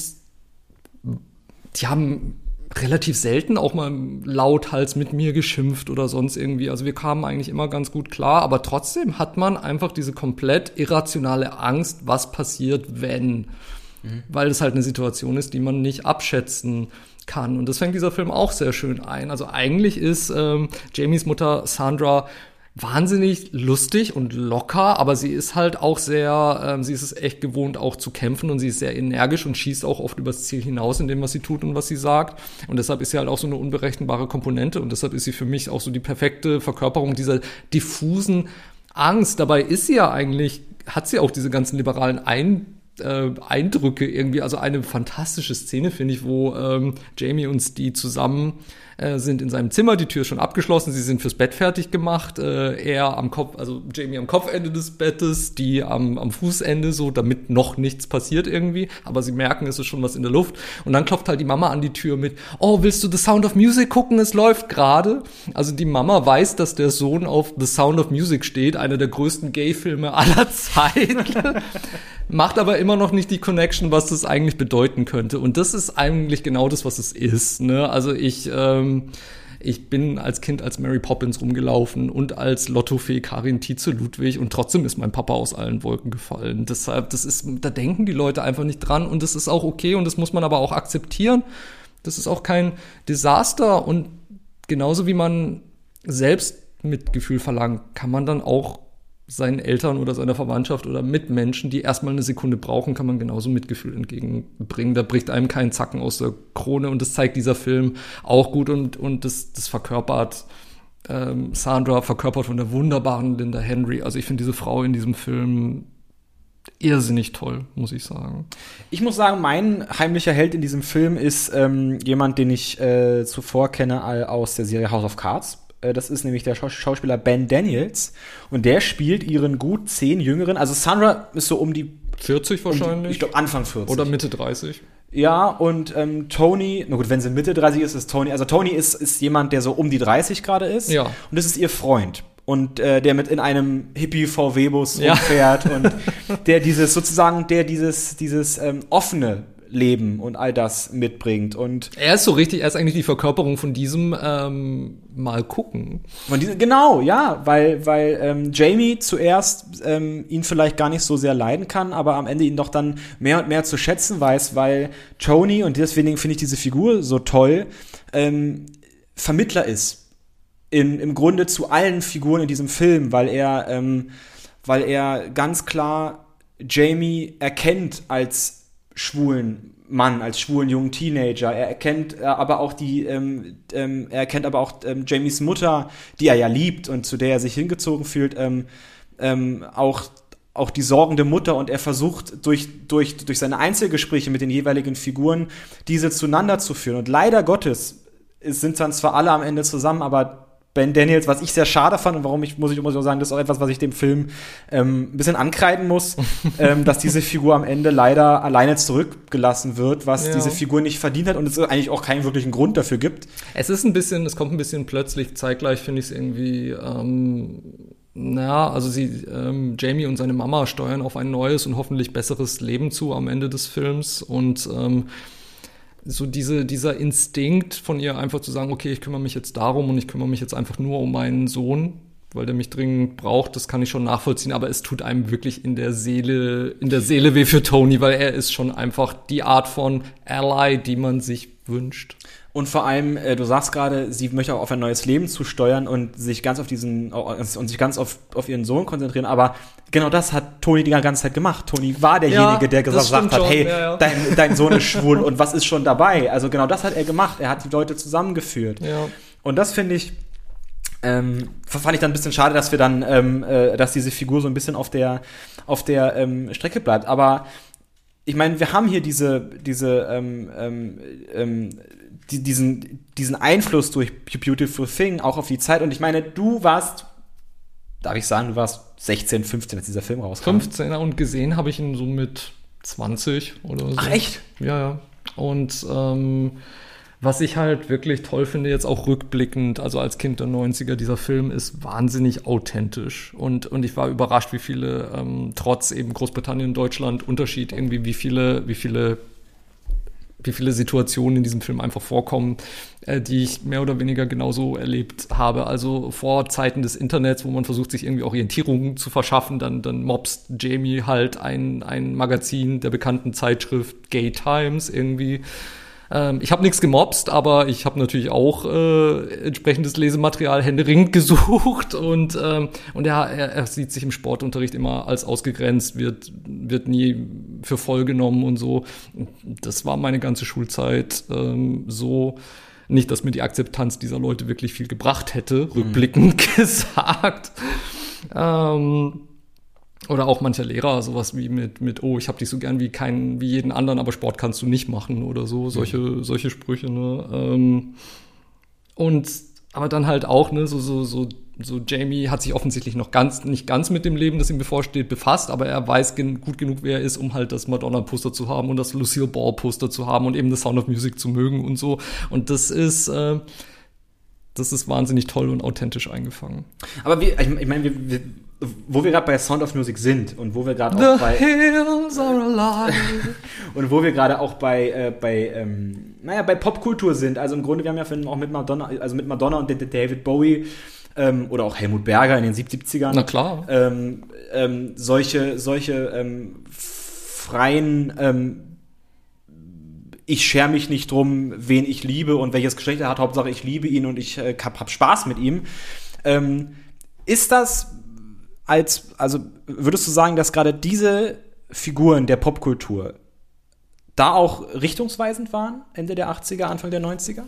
die haben relativ selten auch mal lauthals mit mir geschimpft oder sonst irgendwie. Also wir kamen eigentlich immer ganz gut klar, aber trotzdem hat man einfach diese komplett irrationale Angst, was passiert, wenn. Mhm. Weil es halt eine Situation ist, die man nicht abschätzen kann. Und das fängt dieser Film auch sehr schön ein. Also eigentlich ist ähm, Jamies Mutter Sandra wahnsinnig lustig und locker, aber sie ist halt auch sehr, ähm, sie ist es echt gewohnt, auch zu kämpfen und sie ist sehr energisch und schießt auch oft übers Ziel hinaus in dem, was sie tut und was sie sagt. Und deshalb ist sie halt auch so eine unberechenbare Komponente und deshalb ist sie für mich auch so die perfekte Verkörperung dieser diffusen Angst. Dabei ist sie ja eigentlich, hat sie auch diese ganzen liberalen Ein äh, Eindrücke irgendwie. Also eine fantastische Szene, finde ich, wo ähm, Jamie und Steve zusammen äh, sind in seinem Zimmer, die Tür ist schon abgeschlossen, sie sind fürs Bett fertig gemacht, äh, er am Kopf, also Jamie am Kopfende des Bettes, die am, am Fußende, so damit noch nichts passiert irgendwie, aber sie merken, es ist schon was in der Luft und dann klopft halt die Mama an die Tür mit, oh, willst du The Sound of Music gucken? Es läuft gerade. Also die Mama weiß, dass der Sohn auf The Sound of Music steht, einer der größten Gay-Filme aller Zeiten. macht aber immer noch nicht die Connection, was das eigentlich bedeuten könnte. Und das ist eigentlich genau das, was es ist. Ne? Also ich, ähm, ich bin als Kind als Mary Poppins rumgelaufen und als Lottofee Karin Tietze Ludwig und trotzdem ist mein Papa aus allen Wolken gefallen. Deshalb, das ist, da denken die Leute einfach nicht dran und das ist auch okay und das muss man aber auch akzeptieren. Das ist auch kein Desaster und genauso wie man selbst Mitgefühl verlangt, kann man dann auch seinen Eltern oder seiner Verwandtschaft oder Mitmenschen, die erstmal eine Sekunde brauchen, kann man genauso Mitgefühl entgegenbringen. Da bricht einem kein Zacken aus der Krone und das zeigt dieser Film auch gut und, und das, das verkörpert ähm, Sandra, verkörpert von der wunderbaren Linda Henry. Also ich finde diese Frau in diesem Film irrsinnig toll, muss ich sagen. Ich muss sagen, mein heimlicher Held in diesem Film ist ähm, jemand, den ich äh, zuvor kenne aus der Serie House of Cards. Äh, das ist nämlich der Schauspieler Ben Daniels. Und der spielt ihren gut zehn Jüngeren. Also Sandra ist so um die 40 wahrscheinlich. Um die, ich glaube Anfang 40. Oder Mitte 30. Ja, und ähm, Tony, na gut, wenn sie Mitte 30 ist, ist Tony, also Tony ist, ist jemand, der so um die 30 gerade ist. Ja. Und das ist ihr Freund. Und äh, der mit in einem Hippie-VW-Bus ja. rumfährt und der dieses sozusagen, der dieses, dieses ähm, offene Leben und all das mitbringt. Und er ist so richtig, er ist eigentlich die Verkörperung von diesem ähm, Mal gucken. Von diesem, genau, ja, weil, weil ähm, Jamie zuerst ähm, ihn vielleicht gar nicht so sehr leiden kann, aber am Ende ihn doch dann mehr und mehr zu schätzen weiß, weil Tony, und deswegen finde ich diese Figur so toll, ähm, Vermittler ist. In, Im Grunde zu allen Figuren in diesem Film, weil er, ähm, weil er ganz klar Jamie erkennt als schwulen Mann, als schwulen jungen Teenager. Er erkennt äh, aber auch die, ähm, ähm, er erkennt aber auch ähm, Jamies Mutter, die er ja liebt und zu der er sich hingezogen fühlt, ähm, ähm, auch auch die sorgende Mutter und er versucht durch, durch, durch seine Einzelgespräche mit den jeweiligen Figuren diese zueinander zu führen. Und leider Gottes sind dann zwar alle am Ende zusammen, aber Ben Daniels, was ich sehr schade fand und warum ich, muss ich, muss ich sagen, das ist auch etwas, was ich dem Film ähm, ein bisschen ankreiden muss, ähm, dass diese Figur am Ende leider alleine zurückgelassen wird, was ja. diese Figur nicht verdient hat und es eigentlich auch keinen wirklichen Grund dafür gibt. Es ist ein bisschen, es kommt ein bisschen plötzlich, zeitgleich finde ich es irgendwie, ähm, naja, also sie, ähm, Jamie und seine Mama steuern auf ein neues und hoffentlich besseres Leben zu am Ende des Films und ähm, so diese, dieser Instinkt von ihr einfach zu sagen, okay, ich kümmere mich jetzt darum und ich kümmere mich jetzt einfach nur um meinen Sohn, weil der mich dringend braucht, das kann ich schon nachvollziehen, aber es tut einem wirklich in der Seele, in der Seele weh für Tony, weil er ist schon einfach die Art von Ally, die man sich wünscht. Und vor allem, äh, du sagst gerade, sie möchte auch auf ein neues Leben zusteuern und sich ganz auf diesen und sich ganz auf, auf ihren Sohn konzentrieren. Aber genau das hat Toni die ganze Zeit gemacht. Toni war derjenige, ja, der gesagt hat, hey, ja, ja. Dein, dein Sohn ist schwul und was ist schon dabei? Also genau das hat er gemacht. Er hat die Leute zusammengeführt. Und das finde ich, ähm, fand ich dann ein bisschen schade, dass wir dann, ähm, äh, dass diese Figur so ein bisschen auf der, auf der ähm, Strecke bleibt. Aber ich meine, wir haben hier diese, diese ähm, ähm, ähm, die, diesen, diesen Einfluss durch Beautiful Thing auch auf die Zeit. Und ich meine, du warst, darf ich sagen, du warst 16, 15, als dieser Film rauskam. 15 und gesehen habe ich ihn so mit 20 oder so. Ach echt? Ja, ja. Und ähm, was ich halt wirklich toll finde, jetzt auch rückblickend, also als Kind der 90er, dieser Film ist wahnsinnig authentisch. Und, und ich war überrascht, wie viele, ähm, trotz eben Großbritannien, Deutschland, Unterschied irgendwie, wie viele, wie viele wie viele Situationen in diesem Film einfach vorkommen, äh, die ich mehr oder weniger genauso erlebt habe. Also vor Zeiten des Internets, wo man versucht, sich irgendwie Orientierung zu verschaffen, dann, dann mobst Jamie halt ein, ein Magazin der bekannten Zeitschrift Gay Times irgendwie ähm, ich habe nichts gemobst, aber ich habe natürlich auch äh, entsprechendes Lesematerial händeringend gesucht und, ähm, und er, er, er sieht sich im Sportunterricht immer als ausgegrenzt, wird, wird nie für voll genommen und so. Das war meine ganze Schulzeit ähm, so. Nicht, dass mir die Akzeptanz dieser Leute wirklich viel gebracht hätte, mhm. rückblickend gesagt. Ähm, oder auch mancher Lehrer, sowas wie mit, mit oh, ich hab dich so gern wie keinen, wie jeden anderen, aber Sport kannst du nicht machen oder so, solche, mhm. solche Sprüche, ne? Ähm, und aber dann halt auch, ne, so, so, so, so Jamie hat sich offensichtlich noch ganz, nicht ganz mit dem Leben, das ihm bevorsteht, befasst, aber er weiß gen gut genug, wer er ist, um halt das Madonna-Poster zu haben und das Lucille Ball-Poster zu haben und eben das Sound of Music zu mögen und so. Und das ist, äh, das ist wahnsinnig toll und authentisch eingefangen. Aber wie, ich, ich meine, wir, wir wo wir gerade bei Sound of Music sind und wo wir gerade auch bei hills are alive. und wo wir gerade auch bei äh, bei ähm, naja bei Popkultur sind also im Grunde wir haben ja auch mit Madonna also mit Madonna und David Bowie ähm, oder auch Helmut Berger in den 70ern na klar ähm, ähm, solche solche ähm, freien ähm, ich schere mich nicht drum, wen ich liebe und welches Geschlecht er hat. Hauptsache, ich liebe ihn und ich äh, hab, hab Spaß mit ihm. Ähm, ist das als, also würdest du sagen, dass gerade diese Figuren der Popkultur da auch richtungsweisend waren, Ende der 80er, Anfang der 90er?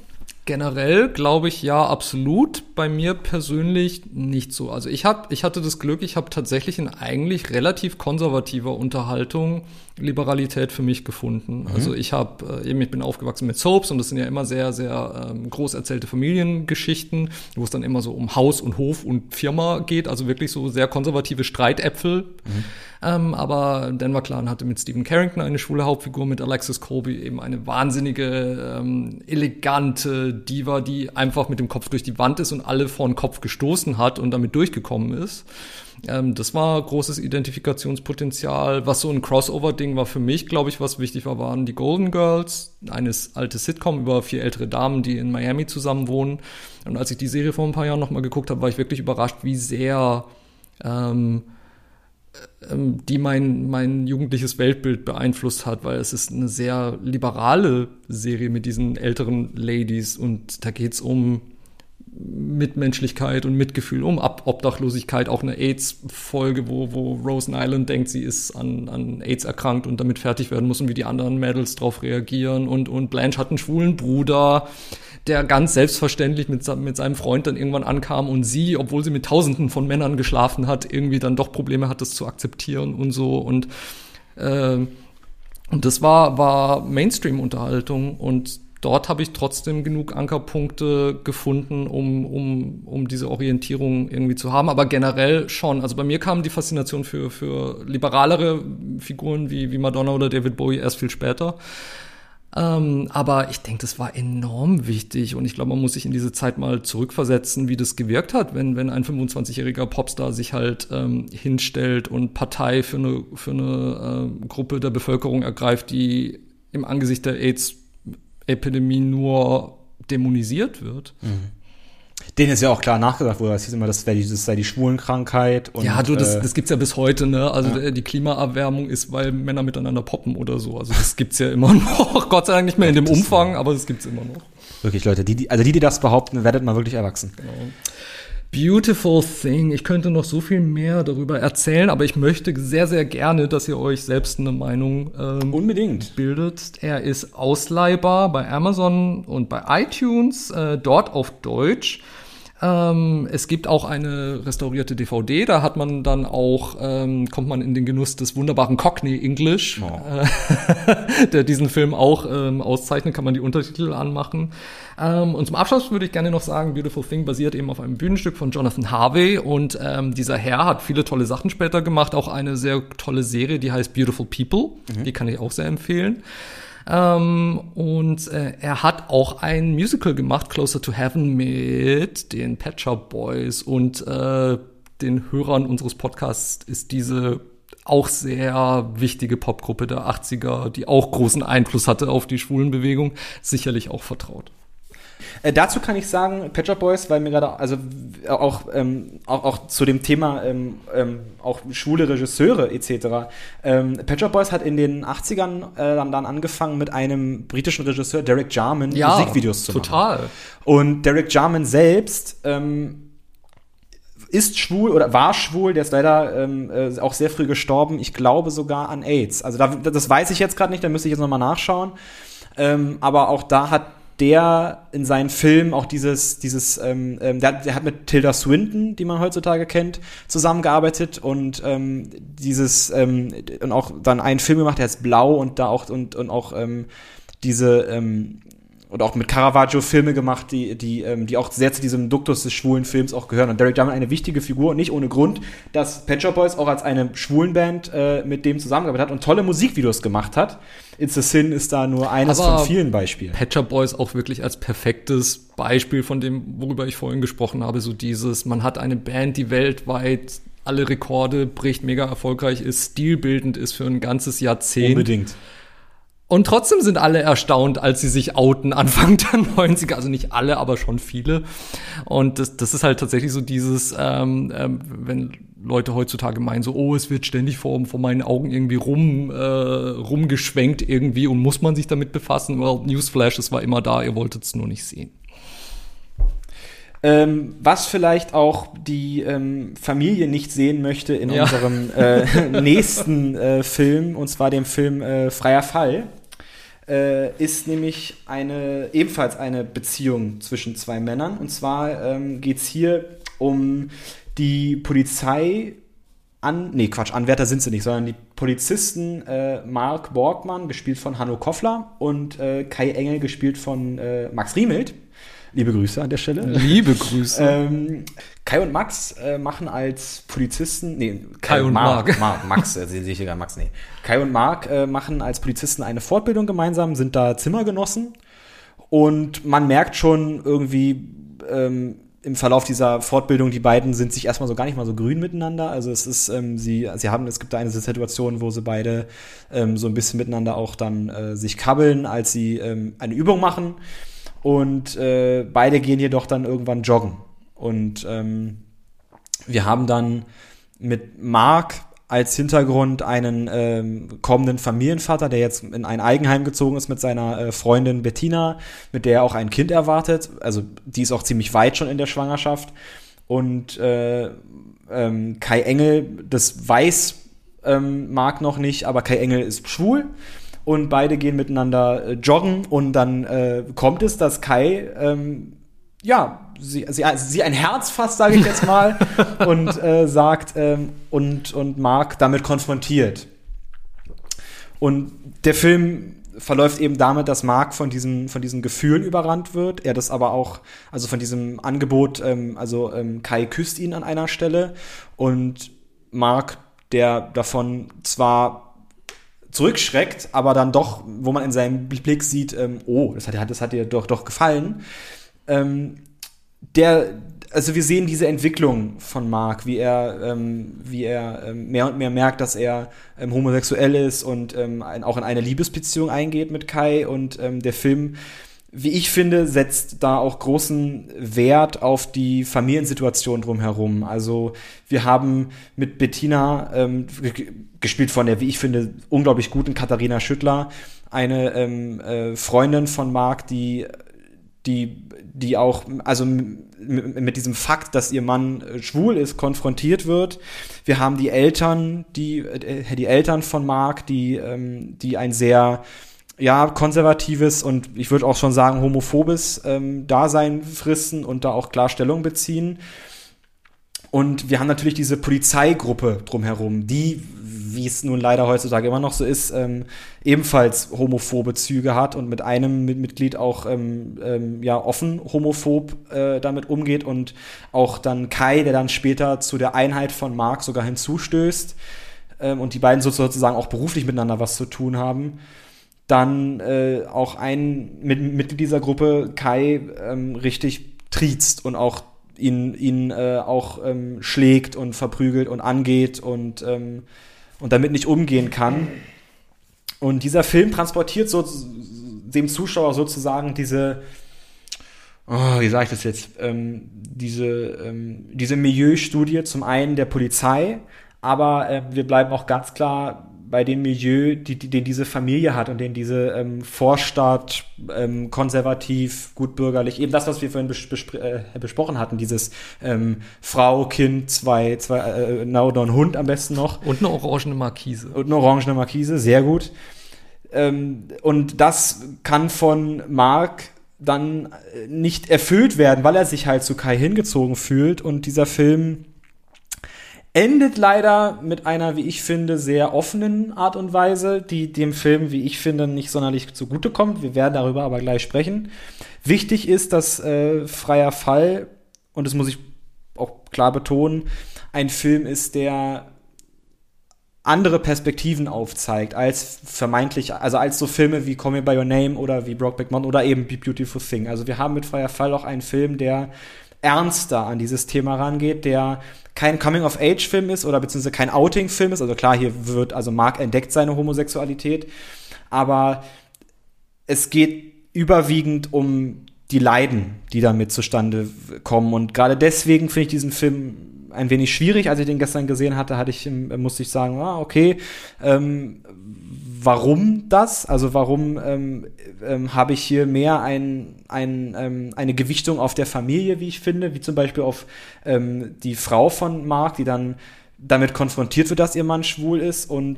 Generell glaube ich ja absolut. Bei mir persönlich nicht so. Also ich hab, ich hatte das Glück, ich habe tatsächlich in eigentlich relativ konservativer Unterhaltung Liberalität für mich gefunden. Mhm. Also ich habe äh, eben, ich bin aufgewachsen mit Soaps und das sind ja immer sehr, sehr ähm, groß erzählte Familiengeschichten, wo es dann immer so um Haus und Hof und Firma geht. Also wirklich so sehr konservative Streitäpfel. Mhm. Ähm, aber Denver Clan hatte mit Stephen Carrington eine schwule Hauptfigur, mit Alexis Colby eben eine wahnsinnige, ähm, elegante Diva, die einfach mit dem Kopf durch die Wand ist und alle vor den Kopf gestoßen hat und damit durchgekommen ist. Ähm, das war großes Identifikationspotenzial. Was so ein Crossover-Ding war für mich, glaube ich, was wichtig war, waren die Golden Girls, eines alte Sitcom über vier ältere Damen, die in Miami zusammen wohnen. Und als ich die Serie vor ein paar Jahren nochmal geguckt habe, war ich wirklich überrascht, wie sehr ähm, ähm, die mein, mein jugendliches Weltbild beeinflusst hat, weil es ist eine sehr liberale Serie mit diesen älteren Ladies und da geht's um Mitmenschlichkeit und Mitgefühl, um. Ab Obdachlosigkeit, auch eine AIDS-Folge, wo, wo Rosen Island denkt, sie ist an, an AIDS erkrankt und damit fertig werden muss und wie die anderen Mädels darauf reagieren. Und, und Blanche hat einen schwulen Bruder, der ganz selbstverständlich mit, mit seinem Freund dann irgendwann ankam und sie, obwohl sie mit Tausenden von Männern geschlafen hat, irgendwie dann doch Probleme hat, das zu akzeptieren und so. Und äh, und das war, war Mainstream-Unterhaltung und dort habe ich trotzdem genug Ankerpunkte gefunden, um, um, um diese Orientierung irgendwie zu haben. Aber generell schon. Also bei mir kam die Faszination für, für liberalere Figuren wie, wie Madonna oder David Bowie erst viel später. Ähm, aber ich denke, das war enorm wichtig und ich glaube, man muss sich in diese Zeit mal zurückversetzen, wie das gewirkt hat, wenn, wenn ein 25-jähriger Popstar sich halt ähm, hinstellt und Partei für eine, für eine äh, Gruppe der Bevölkerung ergreift, die im Angesicht der AIDS-Epidemie nur dämonisiert wird. Mhm. Denen ist ja auch klar nachgesagt wurde, das hieß immer, das, die, das sei die Schwulenkrankheit. Und, ja, du, das, äh, das gibt's ja bis heute, ne? Also ja. die Klimaerwärmung ist, weil Männer miteinander poppen oder so. Also das gibt's ja immer noch. Gott sei Dank nicht mehr in dem Umfang, aber das gibt's immer noch. Wirklich, Leute, die, die, also die, die das behaupten, werdet mal wirklich erwachsen. Genau. Beautiful Thing. Ich könnte noch so viel mehr darüber erzählen, aber ich möchte sehr, sehr gerne, dass ihr euch selbst eine Meinung ähm, unbedingt bildet. Er ist ausleihbar bei Amazon und bei iTunes, äh, dort auf Deutsch. Ähm, es gibt auch eine restaurierte DVD, da hat man dann auch, ähm, kommt man in den Genuss des wunderbaren Cockney English, oh. äh, der diesen Film auch ähm, auszeichnet, kann man die Untertitel anmachen. Ähm, und zum Abschluss würde ich gerne noch sagen, Beautiful Thing basiert eben auf einem Bühnenstück von Jonathan Harvey und ähm, dieser Herr hat viele tolle Sachen später gemacht, auch eine sehr tolle Serie, die heißt Beautiful People, mhm. die kann ich auch sehr empfehlen. Ähm, und äh, er hat auch ein Musical gemacht, Closer to Heaven, mit den Pet Shop Boys und äh, den Hörern unseres Podcasts ist diese auch sehr wichtige Popgruppe der 80er, die auch großen Einfluss hatte auf die Schwulenbewegung, sicherlich auch vertraut. Äh, dazu kann ich sagen, Pet Shop Boys, weil mir gerade, also auch, ähm, auch, auch zu dem Thema ähm, ähm, auch schwule Regisseure etc. Ähm, Pet Shop Boys hat in den 80ern äh, dann, dann angefangen mit einem britischen Regisseur, Derek Jarman, ja, Musikvideos zu total. machen. Total. Und Derek Jarman selbst ähm, ist schwul oder war schwul, der ist leider ähm, äh, auch sehr früh gestorben. Ich glaube sogar an AIDS. Also da, das weiß ich jetzt gerade nicht, da müsste ich jetzt nochmal nachschauen. Ähm, aber auch da hat der in seinen Filmen auch dieses, dieses, ähm, ähm, der, der, hat mit Tilda Swinton, die man heutzutage kennt, zusammengearbeitet und ähm, dieses ähm, und auch dann einen Film gemacht, der ist Blau und da auch und und auch ähm, diese ähm, und auch mit Caravaggio Filme gemacht, die, die, ähm, die auch sehr zu diesem Duktus des schwulen Films auch gehören. Und Derek Jarman eine wichtige Figur und nicht ohne Grund, dass Pet Shop Boys auch als eine schwulen Band äh, mit dem zusammengearbeitet hat und tolle Musikvideos gemacht hat. It's a Sin ist da nur eines Aber von vielen Beispielen. Shop Boys auch wirklich als perfektes Beispiel von dem, worüber ich vorhin gesprochen habe, so dieses, man hat eine Band, die weltweit alle Rekorde bricht, mega erfolgreich ist, stilbildend ist für ein ganzes Jahrzehnt. Unbedingt und trotzdem sind alle erstaunt, als sie sich outen Anfang der 90er. Also nicht alle, aber schon viele. Und das, das ist halt tatsächlich so dieses, ähm, ähm, wenn Leute heutzutage meinen, so, oh, es wird ständig vor, vor meinen Augen irgendwie rum, äh, rumgeschwenkt irgendwie und muss man sich damit befassen. Well, Newsflash, es war immer da, ihr wolltet es nur nicht sehen. Ähm, was vielleicht auch die ähm, Familie nicht sehen möchte in ja. unserem äh, nächsten äh, Film, und zwar dem Film äh, Freier Fall äh, ist nämlich eine, ebenfalls eine Beziehung zwischen zwei Männern. Und zwar ähm, geht es hier um die Polizei an, nee, Quatsch, Anwärter sind sie nicht, sondern die Polizisten äh, Mark Borgmann, gespielt von Hanno Koffler, und äh, Kai Engel, gespielt von äh, Max Riemelt. Liebe Grüße an der Stelle. Liebe Grüße. ähm, Kai und Max äh, machen als Polizisten, nee, Kai, Kai und Mark. Mark, Mark Max, äh, sehe ich gar Max, nee. Kai und Mark äh, machen als Polizisten eine Fortbildung gemeinsam, sind da Zimmergenossen und man merkt schon irgendwie, ähm, im Verlauf dieser Fortbildung, die beiden sind sich erstmal so gar nicht mal so grün miteinander. Also es ist, ähm, sie, sie haben, es gibt da eine Situation, wo sie beide ähm, so ein bisschen miteinander auch dann äh, sich kabbeln, als sie ähm, eine Übung machen. Und äh, beide gehen jedoch dann irgendwann joggen. Und ähm, wir haben dann mit Mark als Hintergrund einen ähm, kommenden Familienvater, der jetzt in ein Eigenheim gezogen ist mit seiner äh, Freundin Bettina, mit der er auch ein Kind erwartet. Also die ist auch ziemlich weit schon in der Schwangerschaft. Und äh, ähm, Kai Engel, das weiß ähm, Marc noch nicht, aber Kai Engel ist schwul und beide gehen miteinander äh, joggen und dann äh, kommt es, dass Kai ähm, ja, sie, sie, sie ein Herz fasst, sage ich jetzt mal, und äh, sagt ähm, und, und Mark damit konfrontiert. Und der Film verläuft eben damit, dass Mark von diesen, von diesen Gefühlen überrannt wird. Er das aber auch, also von diesem Angebot, ähm, also ähm, Kai küsst ihn an einer Stelle und Mark, der davon zwar zurückschreckt, aber dann doch, wo man in seinem Blick sieht, ähm, oh, das hat, das hat dir doch, doch gefallen, ähm, der, also wir sehen diese Entwicklung von Mark, wie er, ähm, wie er ähm, mehr und mehr merkt, dass er ähm, homosexuell ist und ähm, auch in eine Liebesbeziehung eingeht mit Kai. Und ähm, der Film, wie ich finde, setzt da auch großen Wert auf die Familiensituation drumherum. Also wir haben mit Bettina, ähm, gespielt von der, wie ich finde, unglaublich guten Katharina Schüttler, eine äh, Freundin von Mark, die die, die auch, also mit diesem Fakt, dass ihr Mann äh, schwul ist, konfrontiert wird. Wir haben die Eltern, die, äh, die Eltern von Mark, die, ähm, die ein sehr, ja, konservatives und ich würde auch schon sagen homophobes ähm, Dasein fristen und da auch klar Stellung beziehen. Und wir haben natürlich diese Polizeigruppe drumherum, die wie es nun leider heutzutage immer noch so ist, ähm, ebenfalls homophobe Züge hat und mit einem Mitglied auch ähm, ähm, ja offen homophob äh, damit umgeht und auch dann Kai, der dann später zu der Einheit von Mark sogar hinzustößt ähm, und die beiden sozusagen auch beruflich miteinander was zu tun haben. Dann äh, auch ein Mitglied dieser Gruppe, Kai, ähm, richtig triezt und auch ihn, ihn äh, auch ähm, schlägt und verprügelt und angeht und ähm, und damit nicht umgehen kann. Und dieser Film transportiert so dem Zuschauer sozusagen diese, oh, wie sage ich das jetzt, ähm, diese, ähm, diese Milieustudie zum einen der Polizei, aber äh, wir bleiben auch ganz klar bei dem Milieu, die, die, den diese Familie hat und den diese ähm, Vorstadt, ähm, konservativ, gutbürgerlich, eben das, was wir vorhin bes äh, besprochen hatten, dieses ähm, Frau, Kind, zwei, zwei äh, oder ein Hund am besten noch. Und eine orangene Markise. Und eine orangene Markise, sehr gut. Ähm, und das kann von Mark dann äh, nicht erfüllt werden, weil er sich halt zu Kai hingezogen fühlt und dieser Film Endet leider mit einer, wie ich finde, sehr offenen Art und Weise, die dem Film, wie ich finde, nicht sonderlich zugutekommt. Wir werden darüber aber gleich sprechen. Wichtig ist, dass äh, Freier Fall, und das muss ich auch klar betonen, ein Film ist, der andere Perspektiven aufzeigt als vermeintlich, also als so Filme wie Call Me By Your Name oder wie Brokeback Mountain oder eben Be Beautiful Thing. Also wir haben mit Freier Fall auch einen Film, der ernster an dieses Thema rangeht, der kein Coming-of-Age-Film ist oder beziehungsweise kein Outing-Film ist. Also klar, hier wird, also Mark entdeckt seine Homosexualität, aber es geht überwiegend um die Leiden, die damit zustande kommen. Und gerade deswegen finde ich diesen Film ein wenig schwierig. Als ich den gestern gesehen hatte, hatte ich, musste ich sagen, ah, okay, ähm, warum das? Also warum ähm, ähm, habe ich hier mehr ein, ein, ähm, eine Gewichtung auf der Familie, wie ich finde, wie zum Beispiel auf ähm, die Frau von Mark, die dann damit konfrontiert wird, dass ihr Mann schwul ist und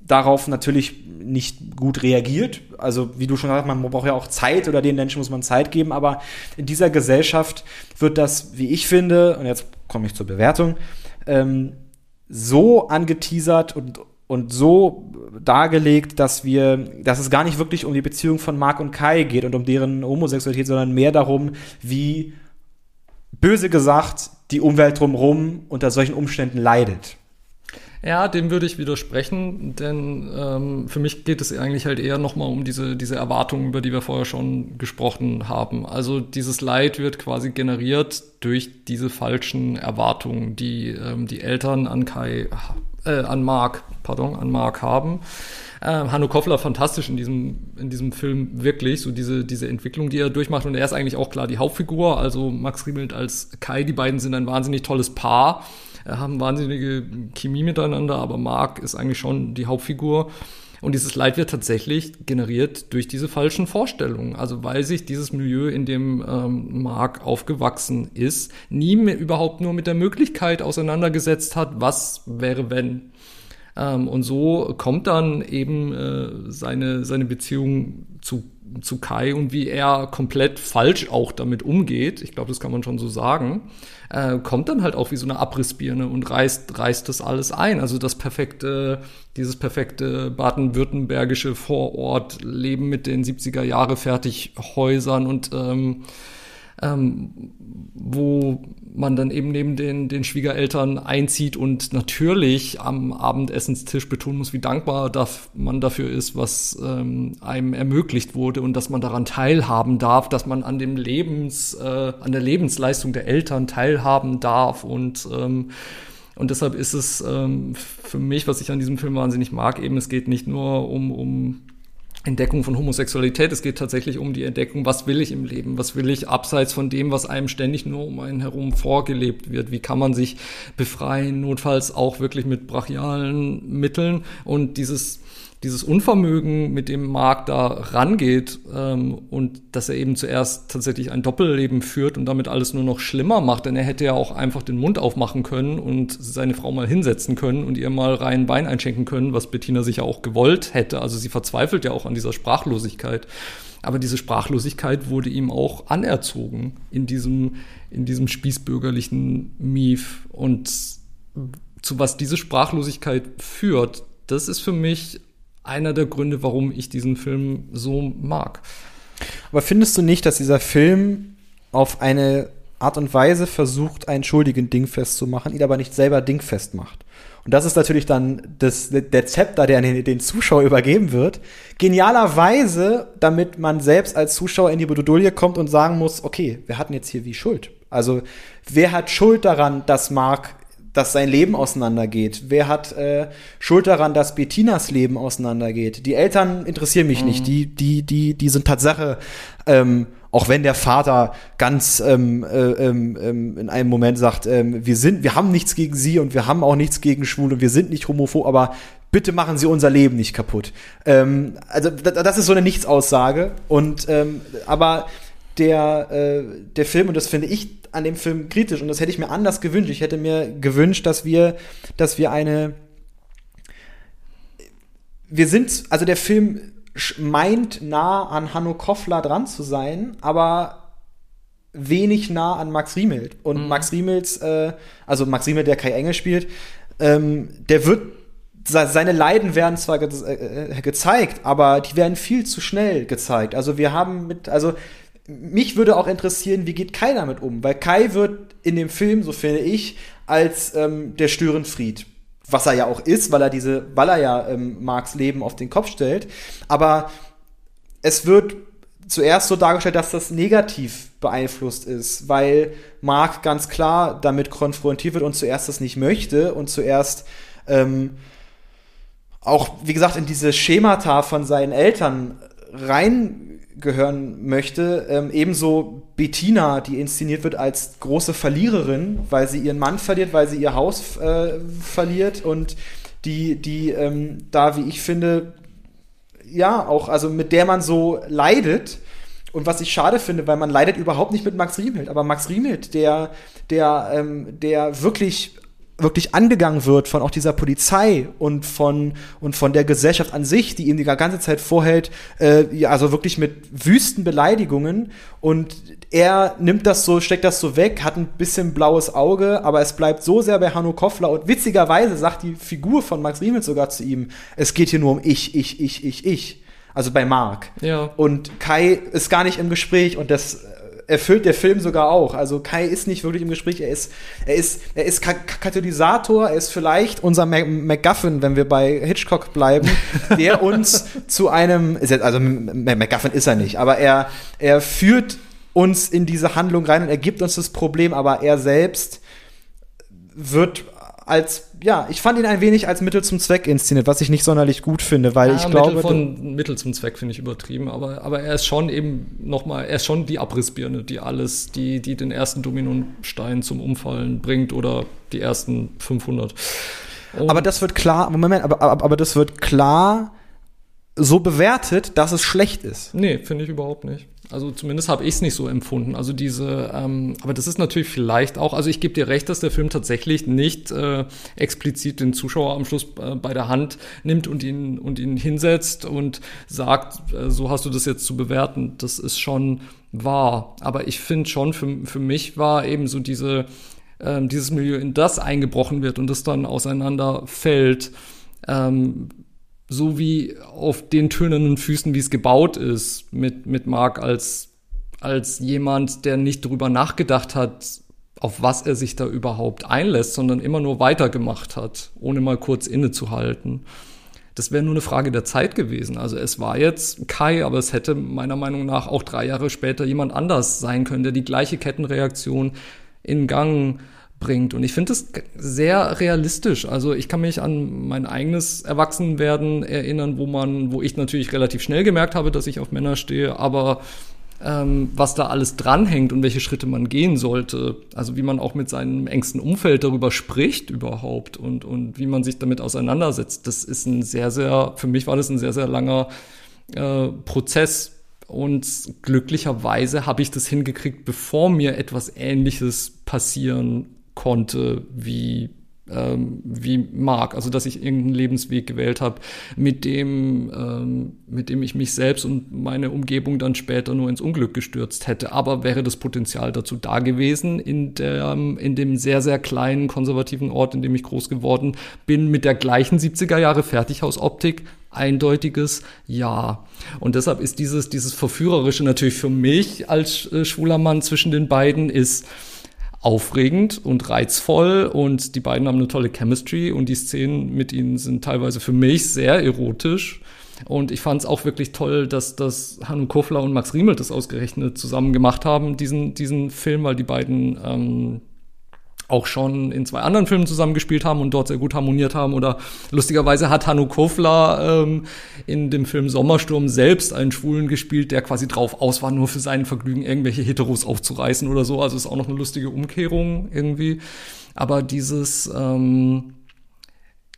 darauf natürlich nicht gut reagiert. Also wie du schon gesagt hast, man braucht ja auch Zeit oder den Menschen muss man Zeit geben, aber in dieser Gesellschaft wird das, wie ich finde, und jetzt komme ich zur Bewertung, ähm, so angeteasert und und so dargelegt, dass wir, dass es gar nicht wirklich um die Beziehung von Mark und Kai geht und um deren Homosexualität, sondern mehr darum, wie böse gesagt die Umwelt drumherum unter solchen Umständen leidet. Ja, dem würde ich widersprechen, denn ähm, für mich geht es eigentlich halt eher nochmal um diese, diese Erwartungen, über die wir vorher schon gesprochen haben. Also dieses Leid wird quasi generiert durch diese falschen Erwartungen, die ähm, die Eltern an Kai, äh, an Mark, pardon, an Mark haben. Äh, Hanno Koffler fantastisch in diesem, in diesem Film wirklich, so diese, diese Entwicklung, die er durchmacht. Und er ist eigentlich auch klar die Hauptfigur, also Max Riemelt als Kai, die beiden sind ein wahnsinnig tolles Paar haben wahnsinnige Chemie miteinander, aber Mark ist eigentlich schon die Hauptfigur. Und dieses Leid wird tatsächlich generiert durch diese falschen Vorstellungen. Also weil sich dieses Milieu, in dem ähm, Mark aufgewachsen ist, nie mehr überhaupt nur mit der Möglichkeit auseinandergesetzt hat, was wäre, wenn. Ähm, und so kommt dann eben äh, seine, seine Beziehung zu zu Kai und wie er komplett falsch auch damit umgeht, ich glaube, das kann man schon so sagen, äh, kommt dann halt auch wie so eine Abrissbirne und reißt, reißt das alles ein. Also das perfekte, dieses perfekte baden-württembergische Vorortleben mit den 70er Jahre Fertighäusern und ähm, ähm, wo man dann eben neben den, den Schwiegereltern einzieht und natürlich am Abendessenstisch betonen muss, wie dankbar darf man dafür ist, was ähm, einem ermöglicht wurde und dass man daran teilhaben darf, dass man an dem Lebens, äh, an der Lebensleistung der Eltern teilhaben darf und ähm, und deshalb ist es ähm, für mich, was ich an diesem Film wahnsinnig mag, eben es geht nicht nur um, um Entdeckung von Homosexualität. Es geht tatsächlich um die Entdeckung, was will ich im Leben? Was will ich abseits von dem, was einem ständig nur um einen herum vorgelebt wird? Wie kann man sich befreien? Notfalls auch wirklich mit brachialen Mitteln. Und dieses dieses Unvermögen, mit dem Mark da rangeht ähm, und dass er eben zuerst tatsächlich ein Doppelleben führt und damit alles nur noch schlimmer macht, denn er hätte ja auch einfach den Mund aufmachen können und seine Frau mal hinsetzen können und ihr mal rein Wein einschenken können, was Bettina sicher auch gewollt hätte. Also sie verzweifelt ja auch an dieser Sprachlosigkeit. Aber diese Sprachlosigkeit wurde ihm auch anerzogen in diesem, in diesem spießbürgerlichen Mief. Und zu was diese Sprachlosigkeit führt, das ist für mich einer der Gründe, warum ich diesen Film so mag. Aber findest du nicht, dass dieser Film auf eine Art und Weise versucht, einen Schuldigen dingfest zu machen, ihn aber nicht selber dingfest macht? Und das ist natürlich dann das, der Zepter, der an den, den Zuschauer übergeben wird. Genialerweise, damit man selbst als Zuschauer in die Bredouille kommt und sagen muss, okay, wir hatten jetzt hier wie Schuld? Also, wer hat Schuld daran, dass Mark dass sein Leben auseinandergeht? Wer hat äh, Schuld daran, dass Bettinas Leben auseinandergeht? Die Eltern interessieren mich mhm. nicht. Die, die, die, die sind Tatsache, ähm, auch wenn der Vater ganz ähm, äh, ähm, ähm, in einem Moment sagt, ähm, wir sind, wir haben nichts gegen sie und wir haben auch nichts gegen Schwule und wir sind nicht homophob, aber bitte machen Sie unser Leben nicht kaputt. Ähm, also das ist so eine Nichtsaussage. Und ähm, aber der, äh, der Film, und das finde ich an dem Film kritisch, und das hätte ich mir anders gewünscht. Ich hätte mir gewünscht, dass wir, dass wir eine. Wir sind, also der Film meint nah an Hanno Koffler dran zu sein, aber wenig nah an Max Riemelt. Und mhm. Max Riemels, äh, also Max Riemelt, der Kai Engel spielt, ähm, der wird seine Leiden werden zwar ge äh, gezeigt, aber die werden viel zu schnell gezeigt. Also wir haben mit, also mich würde auch interessieren, wie geht Kai damit um? Weil Kai wird in dem Film, so finde ich, als ähm, der Störenfried. Was er ja auch ist, weil er diese, weil er ja ähm, Marks Leben auf den Kopf stellt. Aber es wird zuerst so dargestellt, dass das negativ beeinflusst ist, weil Mark ganz klar damit konfrontiert wird und zuerst das nicht möchte und zuerst ähm, auch, wie gesagt, in diese Schemata von seinen Eltern rein gehören möchte. Ähm, ebenso Bettina, die inszeniert wird als große Verliererin, weil sie ihren Mann verliert, weil sie ihr Haus äh, verliert und die, die ähm, da, wie ich finde, ja, auch, also mit der man so leidet. Und was ich schade finde, weil man leidet überhaupt nicht mit Max Riemelt, aber Max Riemelt, der, der, ähm, der wirklich wirklich angegangen wird von auch dieser Polizei und von und von der Gesellschaft an sich, die ihm die ganze Zeit vorhält, äh, ja, also wirklich mit wüsten Beleidigungen und er nimmt das so, steckt das so weg, hat ein bisschen blaues Auge, aber es bleibt so sehr bei Hanno Koffler und witzigerweise sagt die Figur von Max Riemel sogar zu ihm, es geht hier nur um ich, ich, ich, ich, ich. Also bei Mark. Ja. Und Kai ist gar nicht im Gespräch und das erfüllt der Film sogar auch. Also Kai ist nicht wirklich im Gespräch, er ist, er ist, er ist Katalysator, er ist vielleicht unser MacGuffin, wenn wir bei Hitchcock bleiben, der uns zu einem, also MacGuffin ist er nicht, aber er, er führt uns in diese Handlung rein und er gibt uns das Problem, aber er selbst wird als, ja, ich fand ihn ein wenig als Mittel zum Zweck inszeniert, was ich nicht sonderlich gut finde, weil ja, ich glaube. Mittel von Mittel zum Zweck finde ich übertrieben, aber, aber er ist schon eben nochmal, er ist schon die Abrissbirne, die alles, die, die den ersten Dominostein zum Umfallen bringt oder die ersten 500. Und aber das wird klar, Moment, aber, aber, aber das wird klar so bewertet, dass es schlecht ist. Nee, finde ich überhaupt nicht. Also zumindest habe ich es nicht so empfunden. Also diese, ähm, aber das ist natürlich vielleicht auch, also ich gebe dir recht, dass der Film tatsächlich nicht äh, explizit den Zuschauer am Schluss äh, bei der Hand nimmt und ihn und ihn hinsetzt und sagt, äh, so hast du das jetzt zu bewerten. Das ist schon wahr. Aber ich finde schon, für, für mich war eben so diese, ähm, dieses Milieu, in das eingebrochen wird und das dann auseinanderfällt, ähm, so wie auf den tönernen Füßen, wie es gebaut ist, mit, mit Mark als, als jemand, der nicht darüber nachgedacht hat, auf was er sich da überhaupt einlässt, sondern immer nur weitergemacht hat, ohne mal kurz innezuhalten. Das wäre nur eine Frage der Zeit gewesen. Also es war jetzt Kai, aber es hätte meiner Meinung nach auch drei Jahre später jemand anders sein können, der die gleiche Kettenreaktion in Gang bringt. Und ich finde es sehr realistisch. Also ich kann mich an mein eigenes Erwachsenwerden erinnern, wo man, wo ich natürlich relativ schnell gemerkt habe, dass ich auf Männer stehe, aber ähm, was da alles dranhängt und welche Schritte man gehen sollte. Also wie man auch mit seinem engsten Umfeld darüber spricht überhaupt und, und wie man sich damit auseinandersetzt. Das ist ein sehr, sehr, für mich war das ein sehr, sehr langer äh, Prozess. Und glücklicherweise habe ich das hingekriegt, bevor mir etwas Ähnliches passieren konnte wie ähm, wie Mark, also dass ich irgendeinen Lebensweg gewählt habe, mit dem, ähm, mit dem ich mich selbst und meine Umgebung dann später nur ins Unglück gestürzt hätte. Aber wäre das Potenzial dazu da gewesen, in, der, in dem sehr, sehr kleinen konservativen Ort, in dem ich groß geworden bin, mit der gleichen 70er Jahre Fertighausoptik? Eindeutiges Ja. Und deshalb ist dieses, dieses Verführerische natürlich für mich als äh, schwuler Mann zwischen den beiden ist, aufregend und reizvoll und die beiden haben eine tolle Chemistry und die Szenen mit ihnen sind teilweise für mich sehr erotisch. Und ich fand es auch wirklich toll, dass, dass Hannu Kofler und Max Riemel das ausgerechnet zusammen gemacht haben, diesen, diesen Film, weil die beiden ähm, auch schon in zwei anderen Filmen zusammengespielt haben und dort sehr gut harmoniert haben. Oder lustigerweise hat Hanno Kofler ähm, in dem Film Sommersturm selbst einen Schwulen gespielt, der quasi drauf aus war, nur für sein Vergnügen irgendwelche Heteros aufzureißen oder so. Also ist auch noch eine lustige Umkehrung irgendwie. Aber dieses, ähm,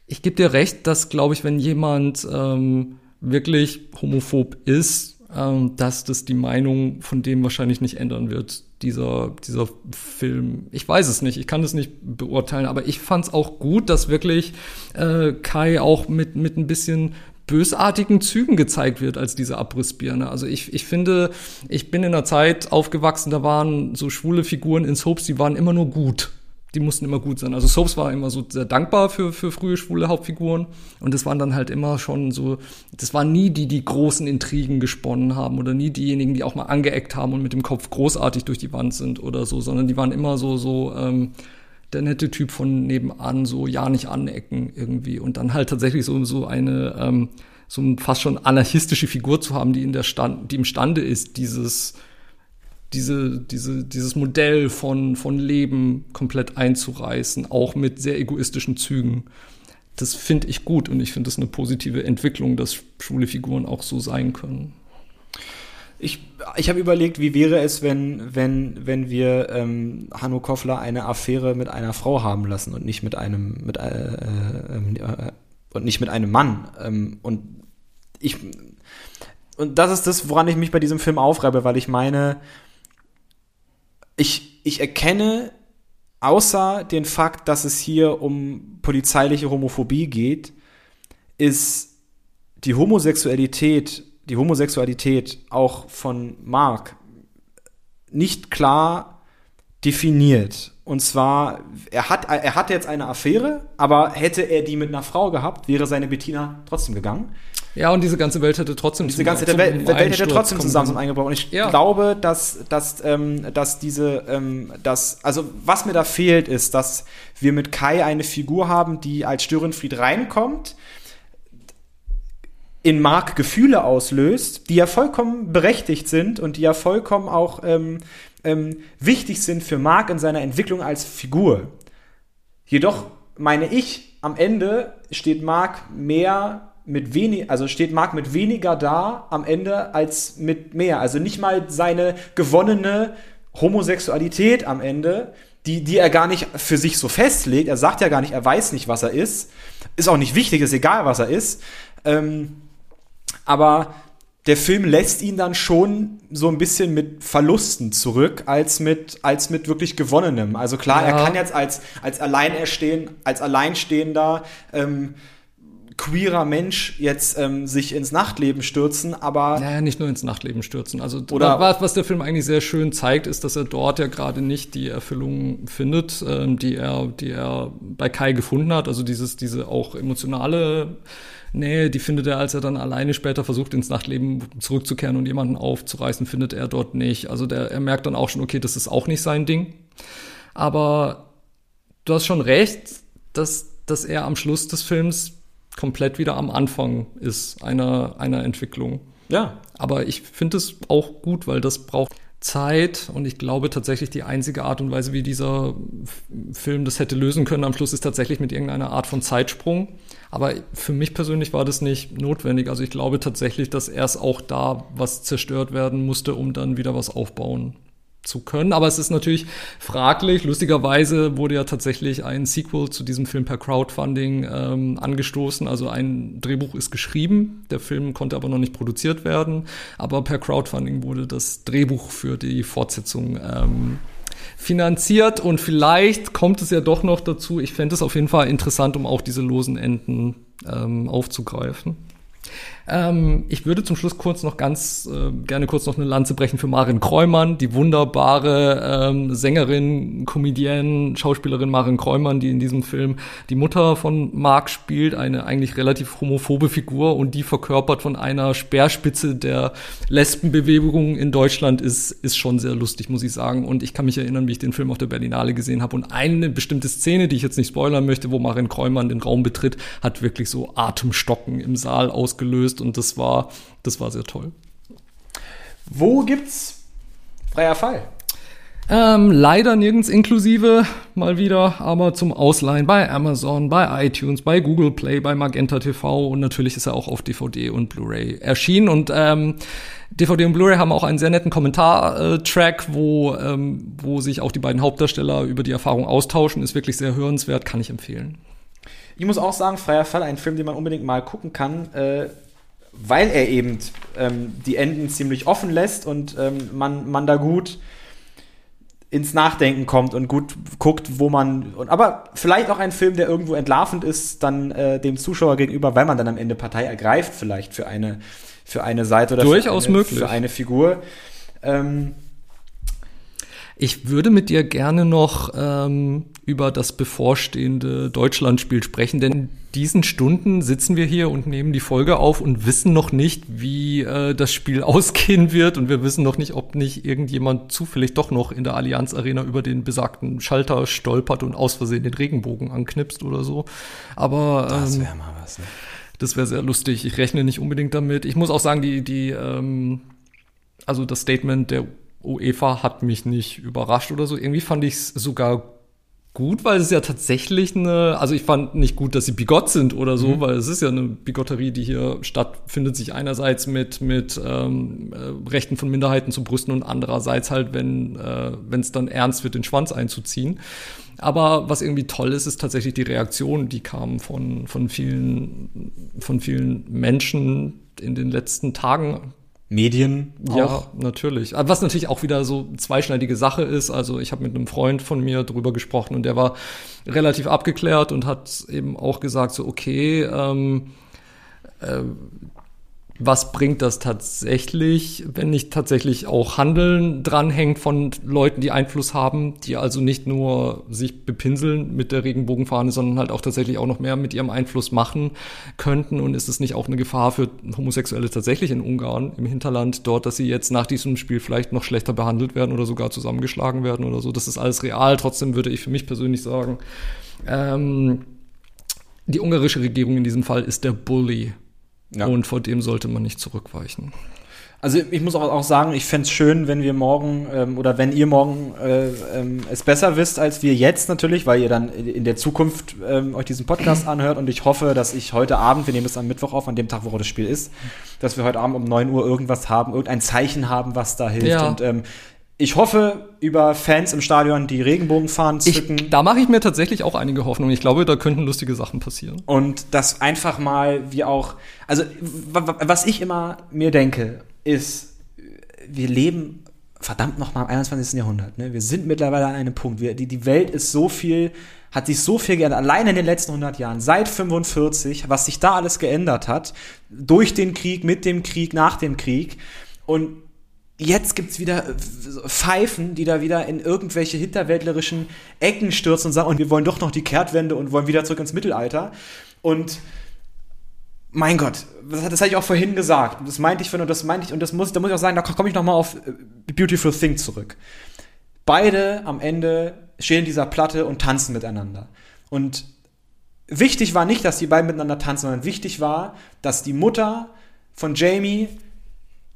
ich gebe dir recht, dass, glaube ich, wenn jemand ähm, wirklich homophob ist, ähm, dass das die Meinung von dem wahrscheinlich nicht ändern wird dieser, dieser Film. Ich weiß es nicht, ich kann es nicht beurteilen, aber ich fand es auch gut, dass wirklich äh, Kai auch mit, mit ein bisschen bösartigen Zügen gezeigt wird als diese Abrissbirne. Also ich, ich finde, ich bin in einer Zeit aufgewachsen, da waren so schwule Figuren in Soaps, die waren immer nur gut die mussten immer gut sein. Also Soaps war immer so sehr dankbar für, für frühe schwule Hauptfiguren. Und das waren dann halt immer schon so, das waren nie die, die großen Intrigen gesponnen haben oder nie diejenigen, die auch mal angeeckt haben und mit dem Kopf großartig durch die Wand sind oder so, sondern die waren immer so, so, ähm, der nette Typ von nebenan, so ja nicht anecken irgendwie. Und dann halt tatsächlich so, so eine, ähm, so fast schon anarchistische Figur zu haben, die in der Stand, die imstande ist, dieses, diese, diese, dieses Modell von, von Leben komplett einzureißen, auch mit sehr egoistischen Zügen. Das finde ich gut und ich finde das eine positive Entwicklung, dass schwule Figuren auch so sein können. Ich, ich habe überlegt, wie wäre es, wenn, wenn, wenn wir ähm, Hanno Koffler eine Affäre mit einer Frau haben lassen und nicht mit einem, mit, äh, äh, äh, und nicht mit einem Mann. Ähm, und ich, und das ist das, woran ich mich bei diesem Film aufreibe, weil ich meine, ich, ich erkenne außer den Fakt, dass es hier um polizeiliche Homophobie geht, ist die Homosexualität, die Homosexualität auch von Mark nicht klar definiert. Und zwar, er hat, er hatte jetzt eine Affäre, aber hätte er die mit einer Frau gehabt, wäre seine Bettina trotzdem gegangen. Ja, und diese ganze Welt hätte trotzdem diese ganze zum, Welt, Welt hätte trotzdem zusammen eingebrochen. Und ich ja. glaube, dass, dass, ähm, dass diese, ähm, dass, also was mir da fehlt, ist, dass wir mit Kai eine Figur haben, die als Störenfried reinkommt, in Mark Gefühle auslöst, die ja vollkommen berechtigt sind und die ja vollkommen auch ähm, ähm, wichtig sind für Mark in seiner Entwicklung als Figur. Jedoch meine ich, am Ende steht Mark mehr mit wenig, also steht Mark mit weniger da am Ende als mit mehr. Also nicht mal seine gewonnene Homosexualität am Ende, die, die er gar nicht für sich so festlegt. Er sagt ja gar nicht, er weiß nicht, was er ist. Ist auch nicht wichtig, ist egal, was er ist. Ähm, aber der Film lässt ihn dann schon so ein bisschen mit Verlusten zurück, als mit, als mit wirklich gewonnenem. Also klar, ja. er kann jetzt als, als Alleinerstehen, als Alleinstehender ähm, queerer Mensch jetzt ähm, sich ins Nachtleben stürzen, aber. Naja, nicht nur ins Nachtleben stürzen. Also, oder was, was der Film eigentlich sehr schön zeigt, ist, dass er dort ja gerade nicht die Erfüllung findet, ähm, die er, die er bei Kai gefunden hat. Also dieses, diese auch emotionale Nähe, die findet er, als er dann alleine später versucht, ins Nachtleben zurückzukehren und jemanden aufzureißen, findet er dort nicht. Also der, er merkt dann auch schon, okay, das ist auch nicht sein Ding. Aber du hast schon recht, dass, dass er am Schluss des Films komplett wieder am Anfang ist einer, einer Entwicklung. Ja. Aber ich finde es auch gut, weil das braucht Zeit und ich glaube tatsächlich die einzige Art und Weise, wie dieser Film das hätte lösen können am Schluss, ist tatsächlich mit irgendeiner Art von Zeitsprung. Aber für mich persönlich war das nicht notwendig. Also ich glaube tatsächlich, dass erst auch da was zerstört werden musste, um dann wieder was aufbauen zu können. Aber es ist natürlich fraglich. Lustigerweise wurde ja tatsächlich ein Sequel zu diesem Film per Crowdfunding ähm, angestoßen. Also ein Drehbuch ist geschrieben, der Film konnte aber noch nicht produziert werden. Aber per Crowdfunding wurde das Drehbuch für die Fortsetzung ähm, finanziert und vielleicht kommt es ja doch noch dazu. Ich fände es auf jeden Fall interessant, um auch diese losen Enden ähm, aufzugreifen. Ähm, ich würde zum Schluss kurz noch ganz äh, gerne kurz noch eine Lanze brechen für Marin Kräumann, die wunderbare ähm, Sängerin, Comedienne, Schauspielerin Marin Kräumann, die in diesem Film die Mutter von Mark spielt, eine eigentlich relativ homophobe Figur und die verkörpert von einer Speerspitze der Lesbenbewegung in Deutschland ist, ist schon sehr lustig, muss ich sagen. Und ich kann mich erinnern, wie ich den Film auf der Berlinale gesehen habe und eine bestimmte Szene, die ich jetzt nicht spoilern möchte, wo Marin Kräumann den Raum betritt, hat wirklich so Atemstocken im Saal ausgelöst gelöst und das war, das war sehr toll. Wo gibt's freier Fall? Ähm, leider nirgends inklusive, mal wieder, aber zum Ausleihen bei Amazon, bei iTunes, bei Google Play, bei Magenta TV und natürlich ist er auch auf DVD und Blu-ray erschienen und ähm, DVD und Blu-ray haben auch einen sehr netten Kommentar-Track, wo, ähm, wo sich auch die beiden Hauptdarsteller über die Erfahrung austauschen. Ist wirklich sehr hörenswert, kann ich empfehlen. Ich muss auch sagen, Freier Fall, ein Film, den man unbedingt mal gucken kann. Äh, weil er eben ähm, die Enden ziemlich offen lässt und ähm, man, man da gut ins Nachdenken kommt und gut guckt, wo man. Und, aber vielleicht auch ein Film, der irgendwo entlarvend ist, dann äh, dem Zuschauer gegenüber, weil man dann am Ende Partei ergreift, vielleicht für eine, für eine Seite oder Durchaus für, eine, möglich. für eine Figur. Ähm, ich würde mit dir gerne noch ähm, über das bevorstehende Deutschlandspiel sprechen, denn in diesen Stunden sitzen wir hier und nehmen die Folge auf und wissen noch nicht, wie äh, das Spiel ausgehen wird und wir wissen noch nicht, ob nicht irgendjemand zufällig doch noch in der Allianz Arena über den besagten Schalter stolpert und aus Versehen den Regenbogen anknipst oder so. Aber ähm, das wäre mal was. Ne? Das wäre sehr lustig. Ich rechne nicht unbedingt damit. Ich muss auch sagen, die die ähm, also das Statement der UEFA hat mich nicht überrascht oder so. Irgendwie fand ich es sogar gut, weil es ja tatsächlich eine, also ich fand nicht gut, dass sie bigott sind oder so, mhm. weil es ist ja eine Bigotterie, die hier stattfindet, sich einerseits mit mit ähm, äh, Rechten von Minderheiten zu brüsten und andererseits halt, wenn äh, es dann ernst wird, den Schwanz einzuziehen. Aber was irgendwie toll ist, ist tatsächlich die Reaktion, die kam von von vielen von vielen Menschen in den letzten Tagen Medien. Auch. Ja, natürlich. Was natürlich auch wieder so zweischneidige Sache ist. Also ich habe mit einem Freund von mir drüber gesprochen und der war relativ abgeklärt und hat eben auch gesagt, so okay, ähm, äh, was bringt das tatsächlich, wenn nicht tatsächlich auch Handeln dranhängt von Leuten, die Einfluss haben, die also nicht nur sich bepinseln mit der Regenbogenfahne, sondern halt auch tatsächlich auch noch mehr mit ihrem Einfluss machen könnten? Und ist es nicht auch eine Gefahr für Homosexuelle tatsächlich in Ungarn, im Hinterland, dort, dass sie jetzt nach diesem Spiel vielleicht noch schlechter behandelt werden oder sogar zusammengeschlagen werden oder so? Das ist alles real. Trotzdem würde ich für mich persönlich sagen, ähm, die ungarische Regierung in diesem Fall ist der Bully ja. Und vor dem sollte man nicht zurückweichen. Also ich muss auch, sagen, ich fände es schön, wenn wir morgen ähm, oder wenn ihr morgen äh, ähm, es besser wisst als wir jetzt natürlich, weil ihr dann in der Zukunft ähm, euch diesen Podcast anhört und ich hoffe, dass ich heute Abend, wir nehmen das am Mittwoch auf, an dem Tag, wo das Spiel ist, dass wir heute Abend um 9 Uhr irgendwas haben, irgendein Zeichen haben, was da hilft. Ja. Und ähm, ich hoffe über Fans im Stadion, die Regenbogenfahnen zücken. Ich, da mache ich mir tatsächlich auch einige Hoffnungen. Ich glaube, da könnten lustige Sachen passieren. Und das einfach mal wie auch, also was ich immer mir denke, ist, wir leben verdammt noch mal im 21. Jahrhundert. Ne? Wir sind mittlerweile an einem Punkt. Wir, die, die Welt ist so viel, hat sich so viel geändert. Allein in den letzten 100 Jahren, seit 45, was sich da alles geändert hat, durch den Krieg, mit dem Krieg, nach dem Krieg. Und jetzt gibt's wieder äh, Pfeifen, die da wieder in irgendwelche hinterwäldlerischen Ecken stürzen und sagen, und wir wollen doch noch die Kehrtwende und wollen wieder zurück ins Mittelalter. Und mein Gott, das, das hatte ich auch vorhin gesagt. Das meinte ich von, und das meinte ich, und das muss, da muss ich auch sagen, da komme ich nochmal auf äh, Beautiful Thing zurück. Beide am Ende stehen in dieser Platte und tanzen miteinander. Und wichtig war nicht, dass die beiden miteinander tanzen, sondern wichtig war, dass die Mutter von Jamie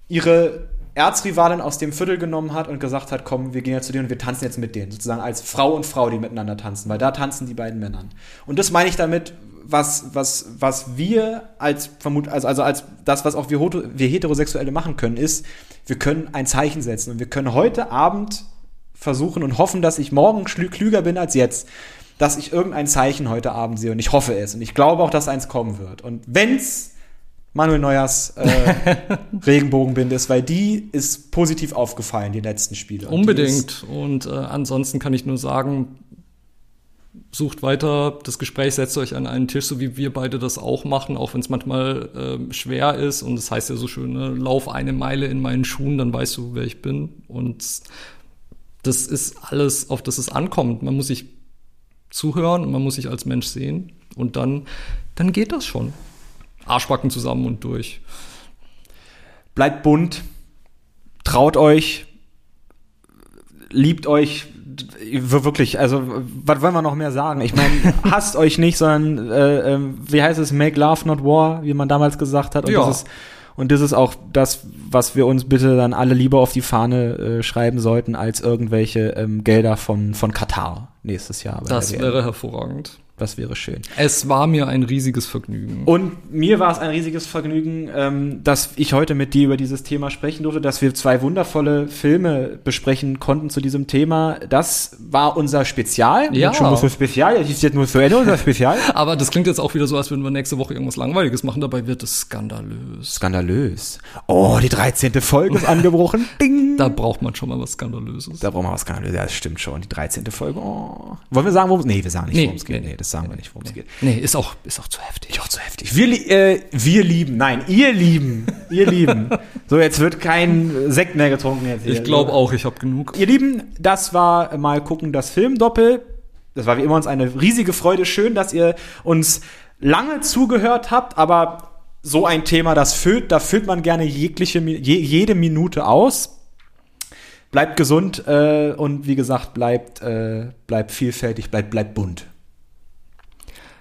ihre Erzrivalin aus dem Viertel genommen hat und gesagt hat, komm, wir gehen jetzt zu dir und wir tanzen jetzt mit denen. Sozusagen als Frau und Frau, die miteinander tanzen, weil da tanzen die beiden Männern. Und das meine ich damit, was, was, was wir als vermut, also, also als das, was auch wir, wir Heterosexuelle machen können, ist, wir können ein Zeichen setzen und wir können heute Abend versuchen und hoffen, dass ich morgen klüger bin als jetzt, dass ich irgendein Zeichen heute Abend sehe und ich hoffe es und ich glaube auch, dass eins kommen wird. Und wenn's Manuel Neuers äh, Regenbogenbinde ist, weil die ist positiv aufgefallen, die letzten Spiele. Unbedingt. Und äh, ansonsten kann ich nur sagen, sucht weiter das Gespräch, setzt euch an einen Tisch, so wie wir beide das auch machen, auch wenn es manchmal äh, schwer ist. Und das heißt ja so schön, ne? lauf eine Meile in meinen Schuhen, dann weißt du, wer ich bin. Und das ist alles, auf das es ankommt. Man muss sich zuhören und man muss sich als Mensch sehen. Und dann, dann geht das schon. Arschbacken zusammen und durch. Bleibt bunt, traut euch, liebt euch wirklich, also was wollen wir noch mehr sagen? Ich meine, hasst euch nicht, sondern äh, äh, wie heißt es, make love not war, wie man damals gesagt hat. Und, ja. das ist, und das ist auch das, was wir uns bitte dann alle lieber auf die Fahne äh, schreiben sollten, als irgendwelche ähm, Gelder von, von Katar nächstes Jahr. Das wäre hervorragend. Das wäre schön. Es war mir ein riesiges Vergnügen. Und mir war es ein riesiges Vergnügen, ähm, dass ich heute mit dir über dieses Thema sprechen durfte, dass wir zwei wundervolle Filme besprechen konnten zu diesem Thema. Das war unser Spezial. Ja. Schon so Spezial. Das ist jetzt nur zu Ende unser Spezial. Aber das klingt jetzt auch wieder so, als würden wir nächste Woche irgendwas Langweiliges machen. Dabei wird es skandalös. Skandalös. Oh, die 13. Folge ist angebrochen. Ding. Da braucht man schon mal was Skandalöses. Da braucht man was Skandalöses. Ja, das stimmt schon. Die 13. Folge. Oh. Wollen wir sagen, worum es Nee, wir sagen nicht, nee, worum es geht. Nee, das sagen wir nicht, worum es nee. geht. Nee, ist auch, ist auch zu heftig. Auch zu heftig. Wir, äh, wir lieben, nein, ihr lieben, ihr lieben. So, jetzt wird kein Sekt mehr getrunken jetzt hier. Ich glaube auch, ich habe genug. Ihr Lieben, das war mal gucken das Filmdoppel. Das war wie immer uns eine riesige Freude. Schön, dass ihr uns lange zugehört habt, aber so ein Thema, das füllt, da füllt man gerne jegliche, je, jede Minute aus. Bleibt gesund äh, und wie gesagt, bleibt, äh, bleibt vielfältig, bleibt, bleibt bunt.